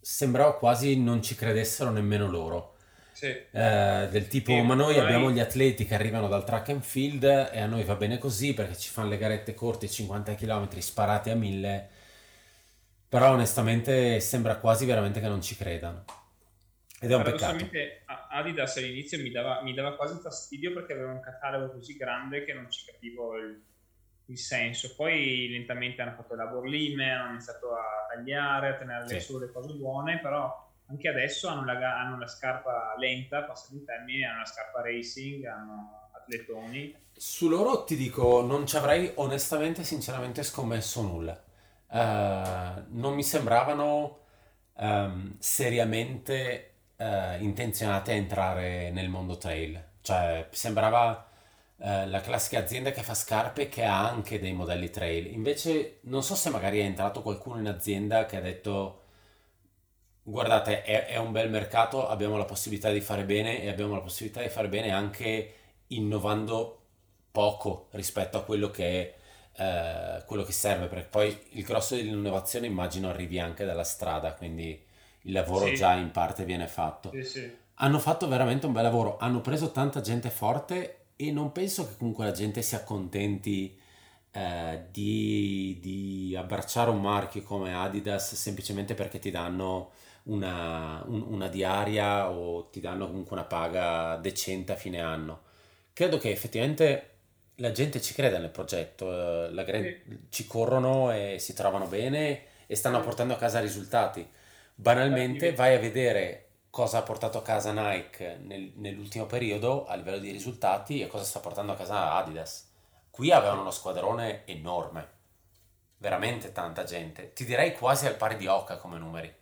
sembrava quasi non ci credessero nemmeno loro. Sì. Eh, del tipo, Sì, ma noi poi- abbiamo gli atleti che arrivano dal track and field e a noi va bene così perché ci fanno le garette corte, 50 km sparate a 1000. Però onestamente sembra quasi veramente che non ci credano. Ed è un peccato. Adidas all'inizio mi dava, mi dava quasi fastidio perché aveva un catalogo così grande che non ci capivo il, il senso. Poi lentamente hanno fatto la borline, hanno iniziato a tagliare, a tenere Sì. solo le cose buone, però anche adesso hanno la, hanno la scarpa lenta, passati i termini, hanno la scarpa racing, hanno atletoni. Su loro ti dico, non ci avrei onestamente, sinceramente scommesso nulla. Eh, non mi sembravano ehm, seriamente eh, intenzionate a entrare nel mondo trail. Cioè, sembrava eh, la classica azienda che fa scarpe che ha anche dei modelli trail. Invece, non so se magari è entrato qualcuno in azienda che ha detto. Guardate, è, è un bel mercato, abbiamo la possibilità di fare bene e abbiamo la possibilità di fare bene anche innovando poco rispetto a quello che, eh, quello che serve, perché poi il grosso dell'innovazione immagino arrivi anche dalla strada, quindi il lavoro Sì. già in parte viene fatto. Sì, sì. Hanno fatto veramente un bel lavoro, hanno preso tanta gente forte e non penso che comunque la gente si accontenti eh, di, di abbracciare un marchio come Adidas semplicemente perché ti danno una, un- una diaria o ti danno comunque una paga decente a fine anno. Credo che effettivamente la gente ci creda nel progetto, eh, la gre- ci corrono e si trovano bene e stanno portando a casa risultati. Banalmente vai a vedere cosa ha portato a casa Nike nel- nell'ultimo periodo a livello di risultati e cosa sta portando a casa Adidas. Qui avevano uno squadrone enorme, veramente tanta gente. Ti direi quasi al pari di Oca come numeri.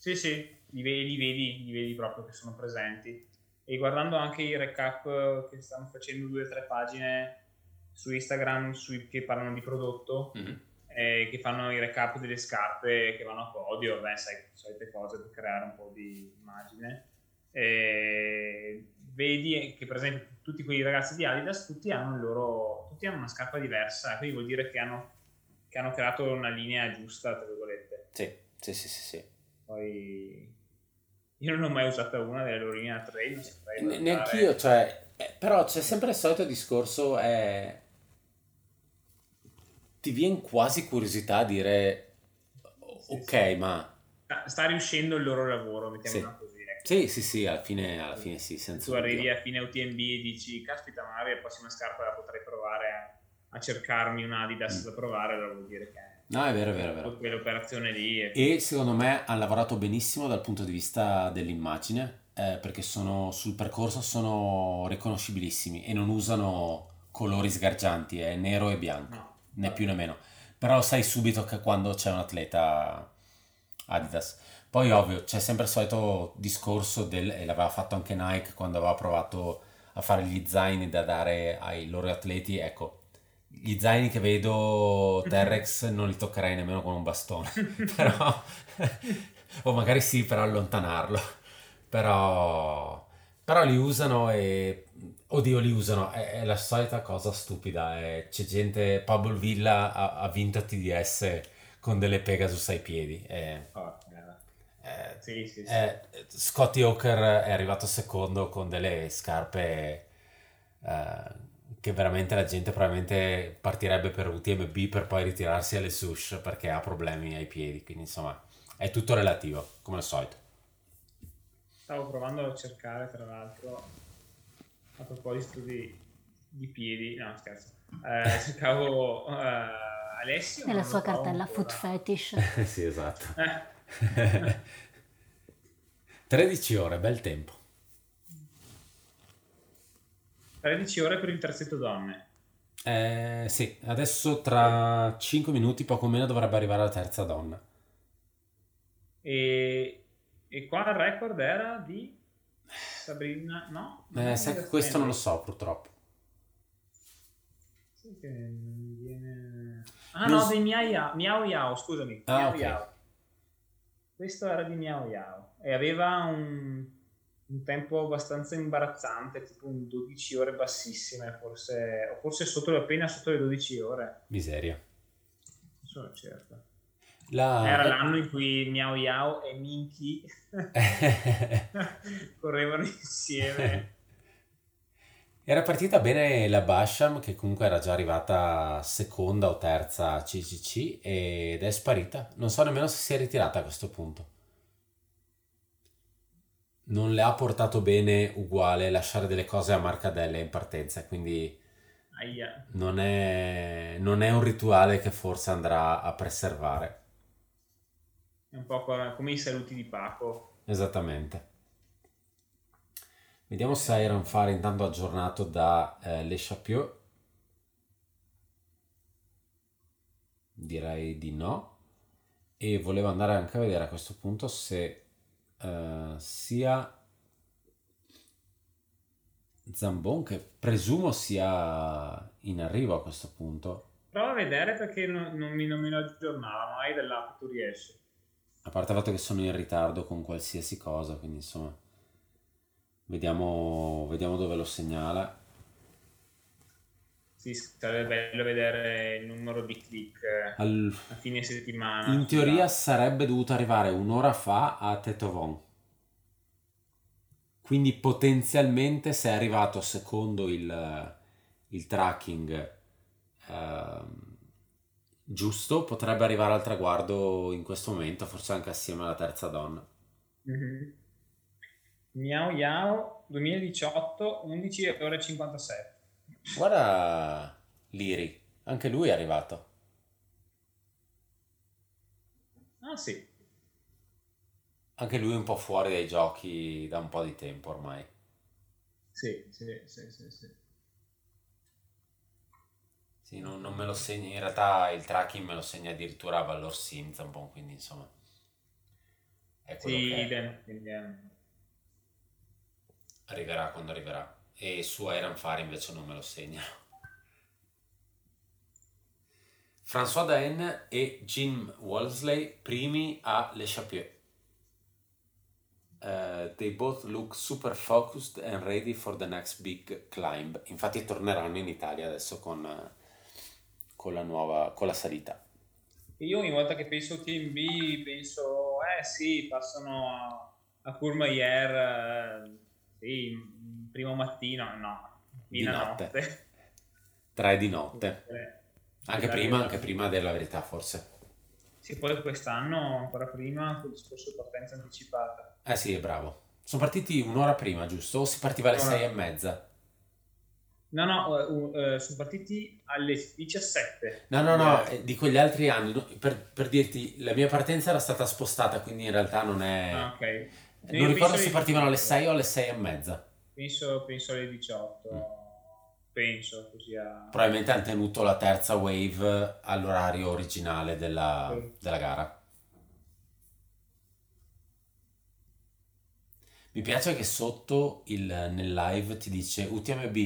Sì, sì, li vedi, li vedi, li vedi proprio che sono presenti. E guardando anche i recap che stanno facendo due o tre pagine su Instagram sui- che parlano di prodotto, eh, che fanno i recap delle scarpe che vanno a podio, beh, sai, solite cose per creare un po' di immagine. E vedi che per esempio tutti quei ragazzi di Adidas, tutti hanno, il loro, tutti hanno una scarpa diversa, quindi vuol dire che hanno, che hanno creato una linea giusta, tra virgolette. Sì, sì, sì, sì. sì. Poi io non ho mai usata una delle loro linee a saprei Ne-. Neanch'io, cioè, eh, però c'è sempre il solito discorso, è... ti viene quasi curiosità a dire, ok, ma... Sta, sta riuscendo il loro lavoro, mettiamola Sì. così. Ecco. Sì, sì, sì, alla fine, alla fine sì, senza tu arrivi dubbio. a fine UTMB e dici, caspita, magari la prossima scarpa la potrei provare a, a cercarmi un Adidas Mm. da provare, allora vuol dire che No, è vero, è vero, è vero. quell'operazione lì è... E secondo me hanno lavorato benissimo dal punto di vista dell'immagine, eh, perché sono, sul percorso sono riconoscibilissimi e non usano colori sgargianti, è nero e bianco, No. né più né meno. però sai subito che quando c'è un atleta Adidas. Poi ovvio, c'è sempre il solito discorso del, e l'aveva fatto anche Nike quando aveva provato a fare gli zaini da dare ai loro atleti, ecco, gli zaini che vedo T-Rex non li toccherei nemmeno con un bastone, *laughs* però, *laughs* o magari sì per allontanarlo, però, però li usano e, oddio li usano, è, è la solita cosa stupida, è, c'è gente, Pablo Villa ha, ha, vinto TDS con delle Pegasus ai piedi. È, oh, eh, sì, sì, sì. Eh, Scotty Hawker è arrivato secondo con delle scarpe eh, che veramente la gente probabilmente partirebbe per UTMB per poi ritirarsi alle sush perché ha problemi ai piedi, quindi insomma è tutto relativo, come al solito. Stavo provando a cercare tra l'altro a proposito di, di piedi, no scherzo, eh, *laughs* cercavo uh, Alessio. Nella sua cartella foot fetish. *laughs* sì, esatto. *laughs* 13 ore, bel tempo. 13 ore per il terzetto donne. Eh, sì, adesso tra 5 minuti, poco meno, dovrebbe arrivare la terza donna. E, e qua il record era di Sabrina, no? Eh, sai questo non lo so, purtroppo. Sì che viene... Ah non no, so... dei Miao Miao Yao, scusami. Ah, Miao okay. Yao. Questo era di Miao Yao e aveva un un tempo abbastanza imbarazzante, tipo un 12 ore bassissime, forse, o forse sotto, appena sotto le 12 ore. Miseria. Sono certo. La... Era l'anno in cui Miao Yao e Minky *laughs* correvano insieme. *laughs* Era partita bene la Basham, che comunque era già arrivata seconda o terza CCC, ed è sparita. Non so nemmeno se si è ritirata a questo punto non le ha portato bene uguale lasciare delle cose a marcadelle in partenza, quindi non è, non è, un rituale che forse andrà a preservare. È un po' come i saluti di Paco. Esattamente. Vediamo se Iron Fare intanto aggiornato da eh, Le Chapieux. Direi di no. E volevo andare anche a vedere a questo punto se uh, sia Zambon che presumo sia in arrivo a questo punto. Prova a vedere perché non, non, mi, non mi aggiornava mai dell'app tu riesci. A parte il fatto che sono in ritardo con qualsiasi cosa, quindi insomma vediamo, vediamo dove lo segnala. Sì, sarebbe bello vedere il numero di click Al... a fine settimana. In teoria sarebbe dovuto arrivare un'ora fa a Tetovon. Quindi potenzialmente se è arrivato secondo il, il tracking eh, giusto, potrebbe arrivare al traguardo in questo momento, forse anche assieme alla terza donna. Mm-hmm. Miao Yao 2018 11 ore 57 Guarda Liri, anche lui è arrivato. Ah sì. Anche lui un po' fuori dai giochi da un po' di tempo ormai. Sì, sì, sì, sì. sì. Sì, non, non, me lo segna, in realtà il tracking me lo segna addirittura a Valor Sim Zambon, quindi insomma è quello sì, che è. Quindi, arriverà quando arriverà e su Iron Fire invece non me lo segna. François Daen e Jim Wolseley primi a Le Chapieux. Uh, they both look super focused and ready for the next big climb. Infatti torneranno in Italia adesso con, con la nuova con la salita. Io ogni volta che penso al TMB penso, eh sì, passano a, a Courmayeur, uh, sì, primo mattino, no, di notte. notte. Tre di notte. Anche prima, anche prima della verità, forse. Sì, poi quest'anno, ancora prima, con il discorso di partenza anticipata. Eh sì, bravo. Sono partiti un'ora prima, giusto? O si partiva alle sei e mezza? No, no, uh, uh, sono partiti alle 17. No, no, no, eh, di quegli altri anni. Per, per, dirti, la mia partenza era stata spostata, quindi in realtà non è... Ah, ok. Non ricordo se partivano alle 6 o alle 6 e mezza penso, penso alle 18. penso che sia... Probabilmente hanno tenuto la terza wave all'orario originale della, Sì. della gara. Mi piace che sotto il, nel live ti dice UTMB,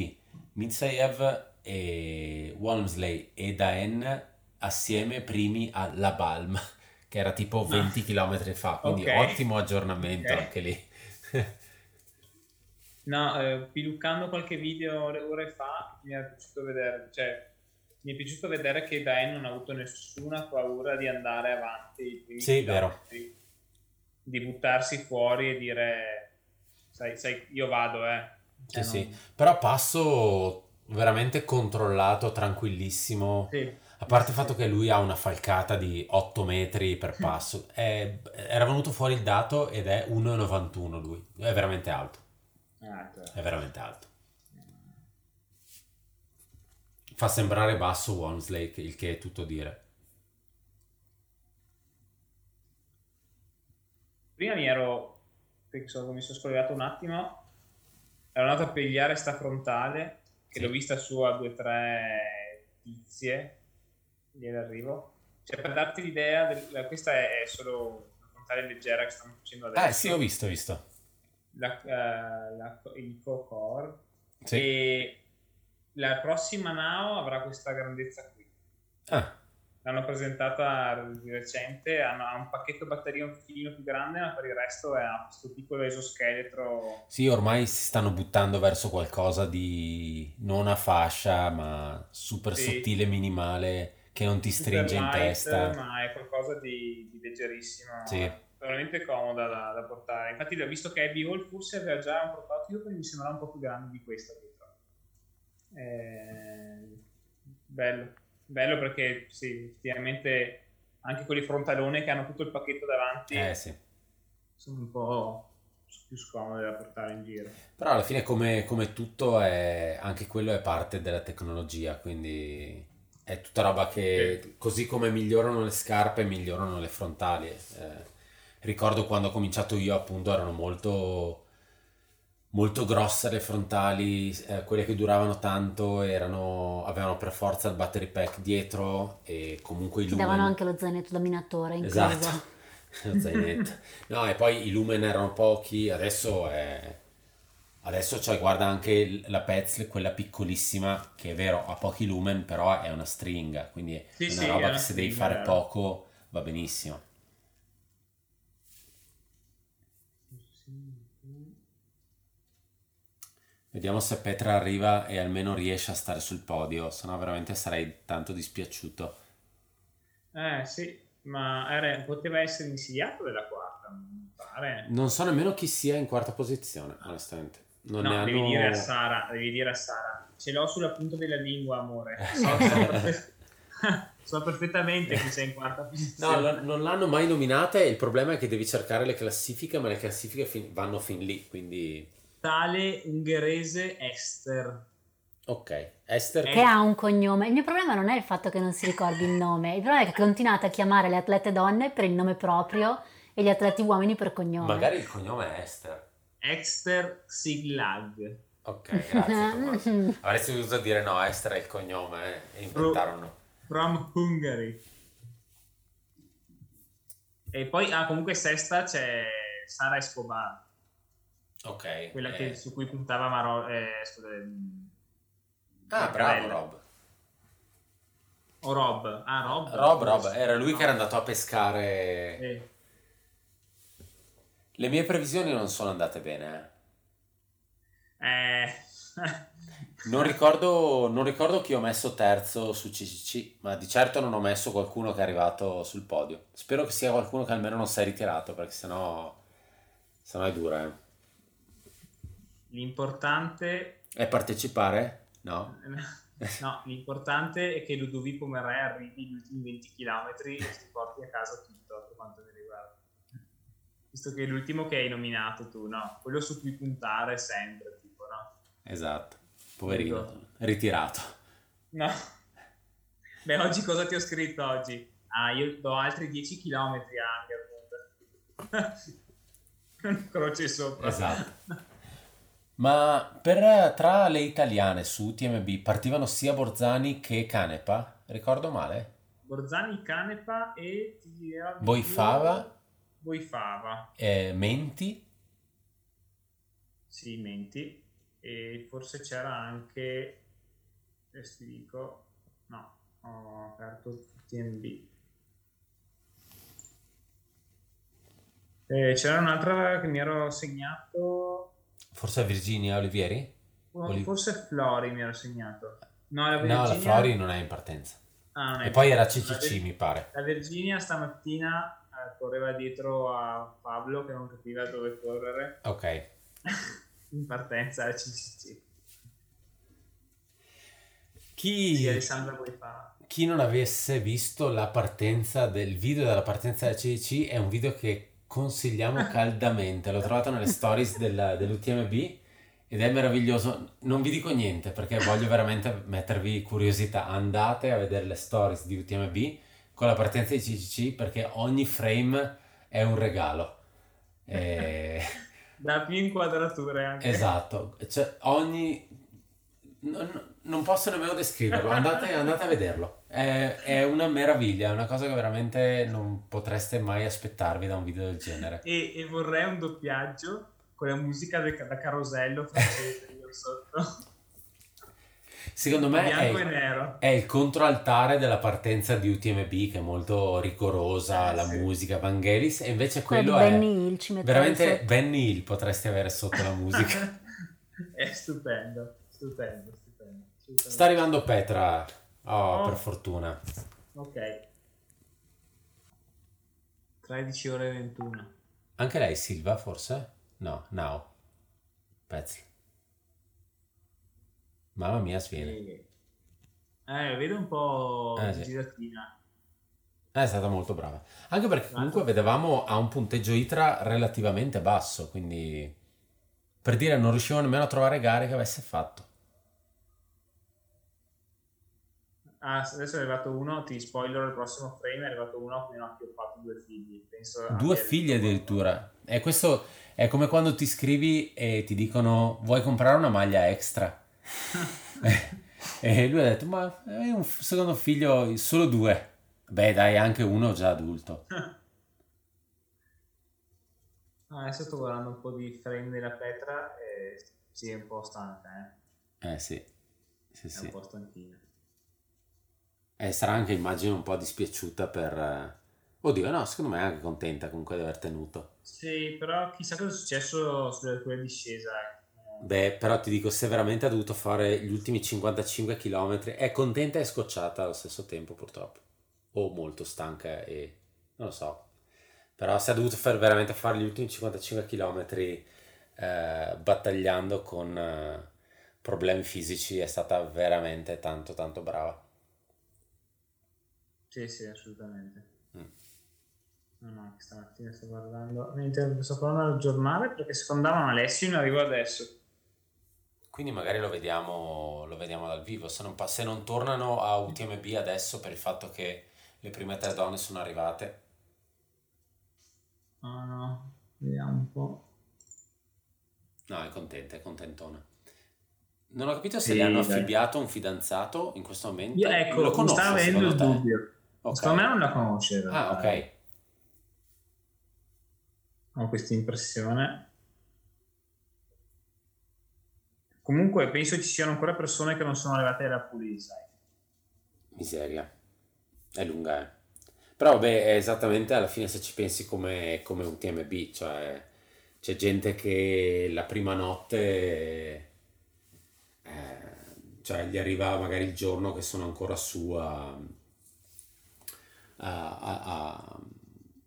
Mitsayev e Walmsley e Daen assieme primi alla Balm, *laughs* che era tipo 20 km fa, quindi Ah. Ok. ottimo aggiornamento Ok. anche lì. *laughs* No, eh, piluccando qualche video ore, ore fa mi è piaciuto vedere, cioè mi è piaciuto vedere che Daen non ha avuto nessuna paura di andare avanti Sì, chilometri, di buttarsi fuori e dire sai, sai io vado eh. Sì, Cioè, sì. non- Però passo veramente controllato, tranquillissimo. sì. A parte il fatto che lui ha una falcata di 8 metri per *laughs* passo, È- era venuto fuori il dato ed è 1,91 lui, è veramente alto. È veramente alto. Fa sembrare basso che- il che è tutto dire. Prima mi ero, sono- mi sono scollegato un attimo, ero andato a pigliare sta frontale, che Sì. l'ho vista su a due o tre tizie, lì all'arrivo. Cioè, per darti l'idea, del- questa è, è solo una frontale leggera che stanno facendo adesso. Eh sì, ho visto, ho visto. La, eh, la- il co-core. Sì. E la prossima Nao avrà questa grandezza qui. Ah, L'hanno presentata di recente, hanno- ha un pacchetto batteria un filino più grande, ma per il resto è questo piccolo esoscheletro. sì, ormai si stanno buttando verso qualcosa di non a fascia, ma super Sì. sottile, minimale, che non ti super stringe in light, testa. Ma è qualcosa di, di leggerissimo. Sì. Veramente comoda da, da portare. Infatti, ho visto che Abby Hall forse aveva già un prototipo che mi sembrava un po' più grande di questa. dietro. Eh, bello, bello perché sì, effettivamente anche quelli frontalone che hanno tutto il pacchetto davanti Eh sì. sono un po' più scomode da portare in giro. Però alla fine come, come tutto è, anche quello è parte della tecnologia, quindi è tutta roba che così come migliorano le scarpe, migliorano le frontali. Eh, ricordo quando ho cominciato io appunto erano molto, molto grosse le frontali, eh, quelle che duravano tanto erano, avevano per forza il battery pack dietro e comunque i Ti lumen... davano anche lo zainetto da minatore incluso. Esatto, *laughs* lo zainetto. No, e poi i lumen erano pochi, adesso è... Adesso cioè, guarda anche la Petzl, quella piccolissima, che è vero, ha pochi lumen, però è una stringa, quindi è Sì, una sì, è roba una che se devi fare poco va benissimo. Vediamo se Petra arriva e almeno riesce a stare sul podio, sennò veramente sarei tanto dispiaciuto. Eh sì, ma era- poteva essere insidiato della quarta, mi pare. Non so nemmeno chi sia in quarta posizione, onestamente. Non no, ne devi hanno- dire a Sara, devi dire a Sara. Ce l'ho sulla punta della lingua, amore. Eh. So, so perfe- *laughs* so perfettamente chi sei in quarta *laughs* No, posizione. lo- non l'hanno mai nominata e il problema è che devi cercare le classifiche, ma le classifiche fin- vanno fin lì, quindi... Tale ungherese Esther. Ok, Esther... Che ha un cognome. Il mio problema non è il fatto che non si ricordi il nome, il problema è che continuate a chiamare le atlete donne per il nome proprio e gli atleti uomini per cognome. Magari il cognome è Esther. Esther Siglag. Ok, grazie *laughs* Tommaso. Avresti dovuto dire no, Esther è il cognome eh, e inventarono. From Hungary. E poi, ah, comunque sesta c'è Sara Escobar, Ok. quella eh, che- su cui puntava Maro... Eh, scusa, ehm, Ah, bravo. Rob. O Rob. Ah, Rob. Rob, Rob, era lui che era andato a pescare... Eh, Le mie previsioni non sono andate bene, eh. eh, Non *laughs* ricordo, non ricordo chi ho messo terzo su CCC, ma di certo non ho messo qualcuno che è arrivato sul podio. Spero che sia qualcuno che almeno non si è ritirato, perché sennò, sennò è dura. Eh. L'importante... E partecipare? No? *laughs* No, l'importante è che Ludovico Pomerè arrivi gli ultimi 20 km e si porti a casa tutto per quanto mi riguarda. Visto che è l'ultimo che hai nominato tu, no? Quello su cui puntare sempre, tipo, no? Esatto. Poverino, Dico. ritirato. No. Beh, oggi cosa ti ho scritto oggi? Ah, io do altri 10 km a Angermund. Croce sopra. Esatto. Ma per, tra le italiane su UTMB partivano sia Borzani che Canepa? Ricordo male? Borzani, Canepa e Boifava? Boifava, Eh, Menti? sì, menti. E forse c'era anche, adesso ti dico, no, ho aperto TMB. Eh, c'era un'altra che mi ero segnato, Forse Virginia Olivieri? Oli- forse Flori mi ero segnato. No, la No, la Virginia- Flori non è in partenza. Ah, è E poi era La CCC, Vir- mi pare. La Virginia stamattina eh, correva dietro a Pablo che non capiva dove correre Ok. *laughs* in partenza al CCC. Chi, Sì, Alessandra Boifava. chi non avesse visto la partenza del video della partenza del CDC è un video che consigliamo caldamente. L'ho trovato nelle *laughs* stories del- dell'UTMB ed è meraviglioso. Non vi dico niente perché voglio veramente mettervi curiosità. Andate a vedere le stories di UTMB con la partenza di CCC perché ogni frame è un regalo. E- *laughs* Da più inquadrature anche. Esatto, cioè ogni... non, non posso nemmeno descriverlo, andate, andate a vederlo. È, è una meraviglia, è una cosa che veramente non potreste mai aspettarvi da un video del genere. E, e vorrei un doppiaggio con la musica del- da carosello francese sotto. Secondo me è, è il controaltare della partenza di UTMB che è molto rigorosa, Eh, la sì. musica, Vangelis, e invece quello è... Benny Hill ci Veramente sotto. Benny Hill potreste avere sotto la musica. *laughs* è stupendo, stupendo, stupendo. Sta arrivando Petra, oh, Oh. per fortuna. Ok. 13 ore e 21. Anche lei Silva forse? No, Now. Pezzi. Mamma mia, sviene. E- Eh, vedo un po' Eh, sì. giratina. È stata molto brava. Anche perché comunque vedevamo a un punteggio ITRA relativamente basso, quindi per dire non riuscivo nemmeno a trovare gare che avesse fatto. Ah, adesso è arrivato uno, ti spoiler il prossimo frame, è arrivato uno che non ha appioppato due figli. Penso Due figli addirittura. E questo è come quando ti scrivi e ti dicono vuoi comprare una maglia extra. *laughs* *laughs* e lui ha detto ma è un secondo figlio solo due. Beh dai, anche uno già adulto. *laughs* Ah, adesso sto guardando un po' di frame della Petra e sì, è un po' stanca, eh. Eh sì, sì È sì. un po' stanchina. E sarà anche immagino un po' dispiaciuta per... eh, Oddio, no, secondo me è anche contenta comunque di aver tenuto. Sì, però chissà cosa è successo sulle tue discesa. eh. Beh, però ti dico, se veramente ha dovuto fare gli ultimi 55 km, è contenta e scocciata allo stesso tempo, purtroppo. O molto stanca e... non lo so. Però se ha dovuto fare, veramente fare gli ultimi 55 km eh, battagliando con eh, problemi fisici, è stata veramente tanto tanto brava. Sì, sì, assolutamente. Mm. No, no, stamattina sto guardando. Sto guardando il giornale perché secondavano Alessio in arrivo adesso. Quindi magari lo vediamo, lo vediamo dal vivo, se non, se non tornano a UTMB adesso per il fatto che le prime tre donne sono arrivate. No, no, vediamo un po'. No, è contenta, è contentona. Non ho capito se Sì, le hanno dai. affibbiato un fidanzato in questo momento. Io, ecco, lo mi conosco stava venendo il secondo te? Dubbio. Ok. Secondo me non la conosce. Ah, ok. Ho questa impressione. Comunque penso ci siano ancora persone che non sono arrivate alla sai. Miseria. È lunga, eh. Però vabbè, è esattamente alla fine se ci pensi come, come un TMB, cioè c'è gente che la prima notte, eh, cioè gli arriva magari il giorno che sono ancora su a, a- a-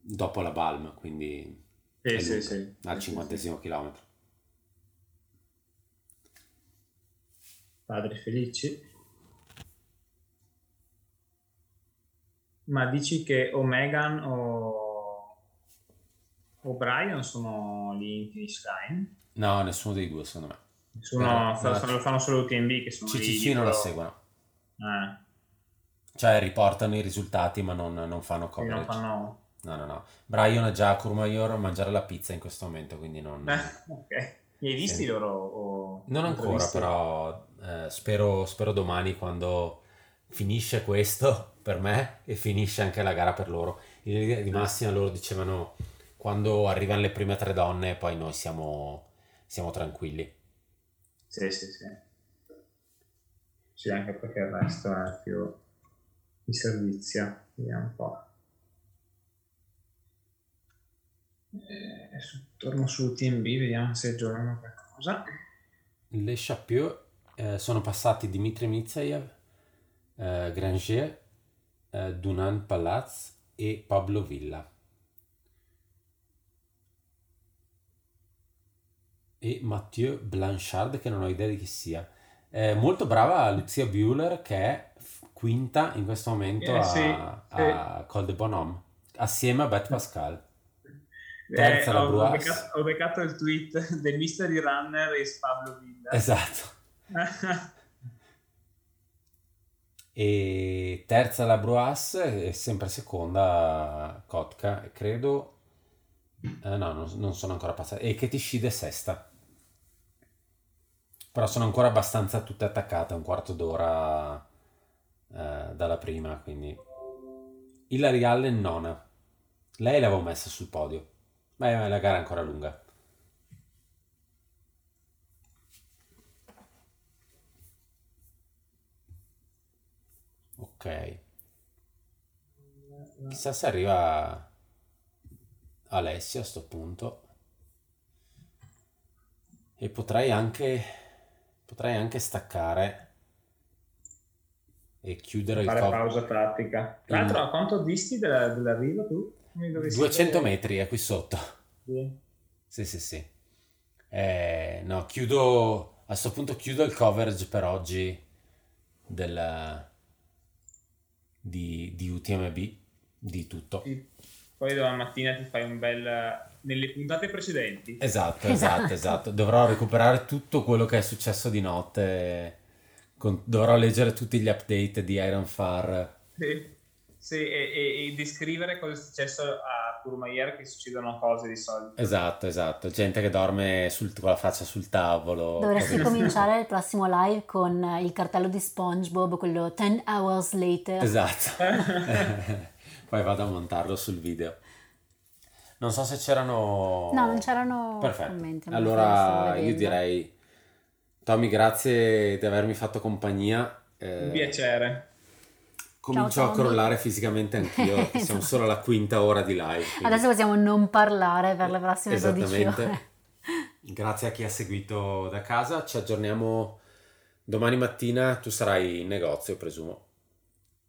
dopo la Balm, quindi Sì, è sì, sì. al Sì, sì, cinquantesimo chilometro. Padri felici. Ma dici che o Megan o o Brian sono lì in finish line? No, nessuno dei due secondo me. Sono, No, fa- no. lo fanno solo UTMB che sono lì CCC non la seguono. Eh, Cioè riportano i risultati ma non, non fanno quindi non coverage. fanno... No, no, no. Brian è già a Courmayeur a mangiare la pizza in questo momento, quindi non... *laughs* Ok. Li hai visti Sì. loro? O... Non ancora, interviste? però eh, spero, spero domani quando finisce questo per me e finisce anche la gara per loro. In linea di massima loro dicevano quando arrivano le prime tre donne poi noi siamo, siamo tranquilli. Sì, sì, sì. Sì, anche perché il resto è più di servizio. Vediamo un po'. Eh, su- torno su TMB, vediamo se aggiornano qualcosa. Le Chapieux eh, sono passati Dmitry Mitsayev, eh, Granger, eh, Dunan Palaz e Pablo Villa. E Mathieu Blanchard, che non ho idea di chi sia. Eh, molto brava Lucia Bueller, che è quinta in questo momento Eh, a, sì, a Col de Bonhomme, assieme a Beth Pascal. Eh, Terza la ho, ho, Bruas. beccato, ho beccato il tweet *laughs* del mystery runner is Pablo Villa. Esatto. *laughs* E terza la Bruas e sempre seconda Kotka, e credo. eh, no, non, non sono ancora passati. E Ketishide sesta. Però sono ancora abbastanza tutte attaccate, un quarto d'ora eh, dalla prima, quindi. Hilary Allen nona. Lei l'avevo messa sul podio. Ma la gara è ancora lunga. Ok. Chissà se arriva Alessia a sto punto. E potrei anche potrei anche staccare e chiudere il fare pausa tattica. Tra l'altro, a quanto disti della- dell'arrivo tu? Mi dovresti 200 dire- metri è qui sotto. Sì. Sì, sì, sì. Eh, no, chiudo a sto punto chiudo il coverage per oggi del di, di UTMB di tutto. Sì. Poi domani mattina ti fai un bel... Nelle puntate precedenti. Esatto. esatto, *laughs* esatto. Dovrò recuperare tutto quello che è successo di notte. Con- dovrò leggere tutti gli update di Iron Far. Sì, Sì, e, e- e descrivere cosa è successo a Courmayeur, che succedono cose di solito. Esatto, esatto. Gente che dorme sul- con la faccia sul tavolo. Dovresti cominciare *laughs* il prossimo live con il cartello di SpongeBob, quello 10 hours later. Esatto. *laughs* Poi vado a montarlo sul video. Non so se c'erano... No, non c'erano Perfetto. commenti. Allora io vedendo. direi, Tommy, grazie di avermi fatto compagnia. Eh, Un piacere. Comincio Ciao, a crollare fisicamente anch'io, *laughs* perché siamo solo alla quinta ora di live. quindi- Adesso possiamo non parlare per le prossime 12 Esattamente. ore. Grazie a chi ha seguito da casa. Ci aggiorniamo domani mattina. Tu sarai in negozio, presumo.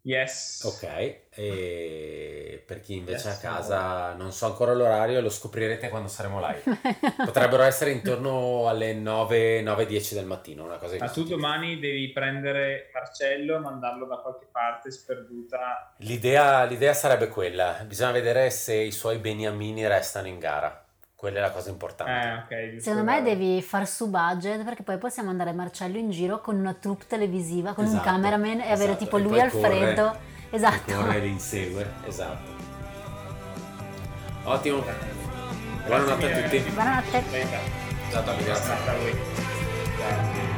Yes. Ok. E per chi invece è a Yes. casa, non so ancora l'orario, lo scoprirete quando saremo live. *laughs* Potrebbero essere intorno alle 9, 9-10 del mattino, una cosa Ma tu tipo. domani devi prendere Marcello e mandarlo da qualche parte sperduta. L'idea, l'idea sarebbe quella. Bisogna vedere se i suoi beniamini restano in gara. Quella è la cosa importante. Eh, ok. giusto Secondo me devi far su budget perché poi possiamo andare Marcello in giro con una troupe televisiva, con un Esatto, cameraman e avere esatto. tipo E lui Alfredo. corre- esatto. Corre e li insegue. Esatto. Ottimo. Grazie Buonanotte a tutti. ragazzi. Buonanotte. Ciao Tommy, grazie. Grazie a voi. Ciao.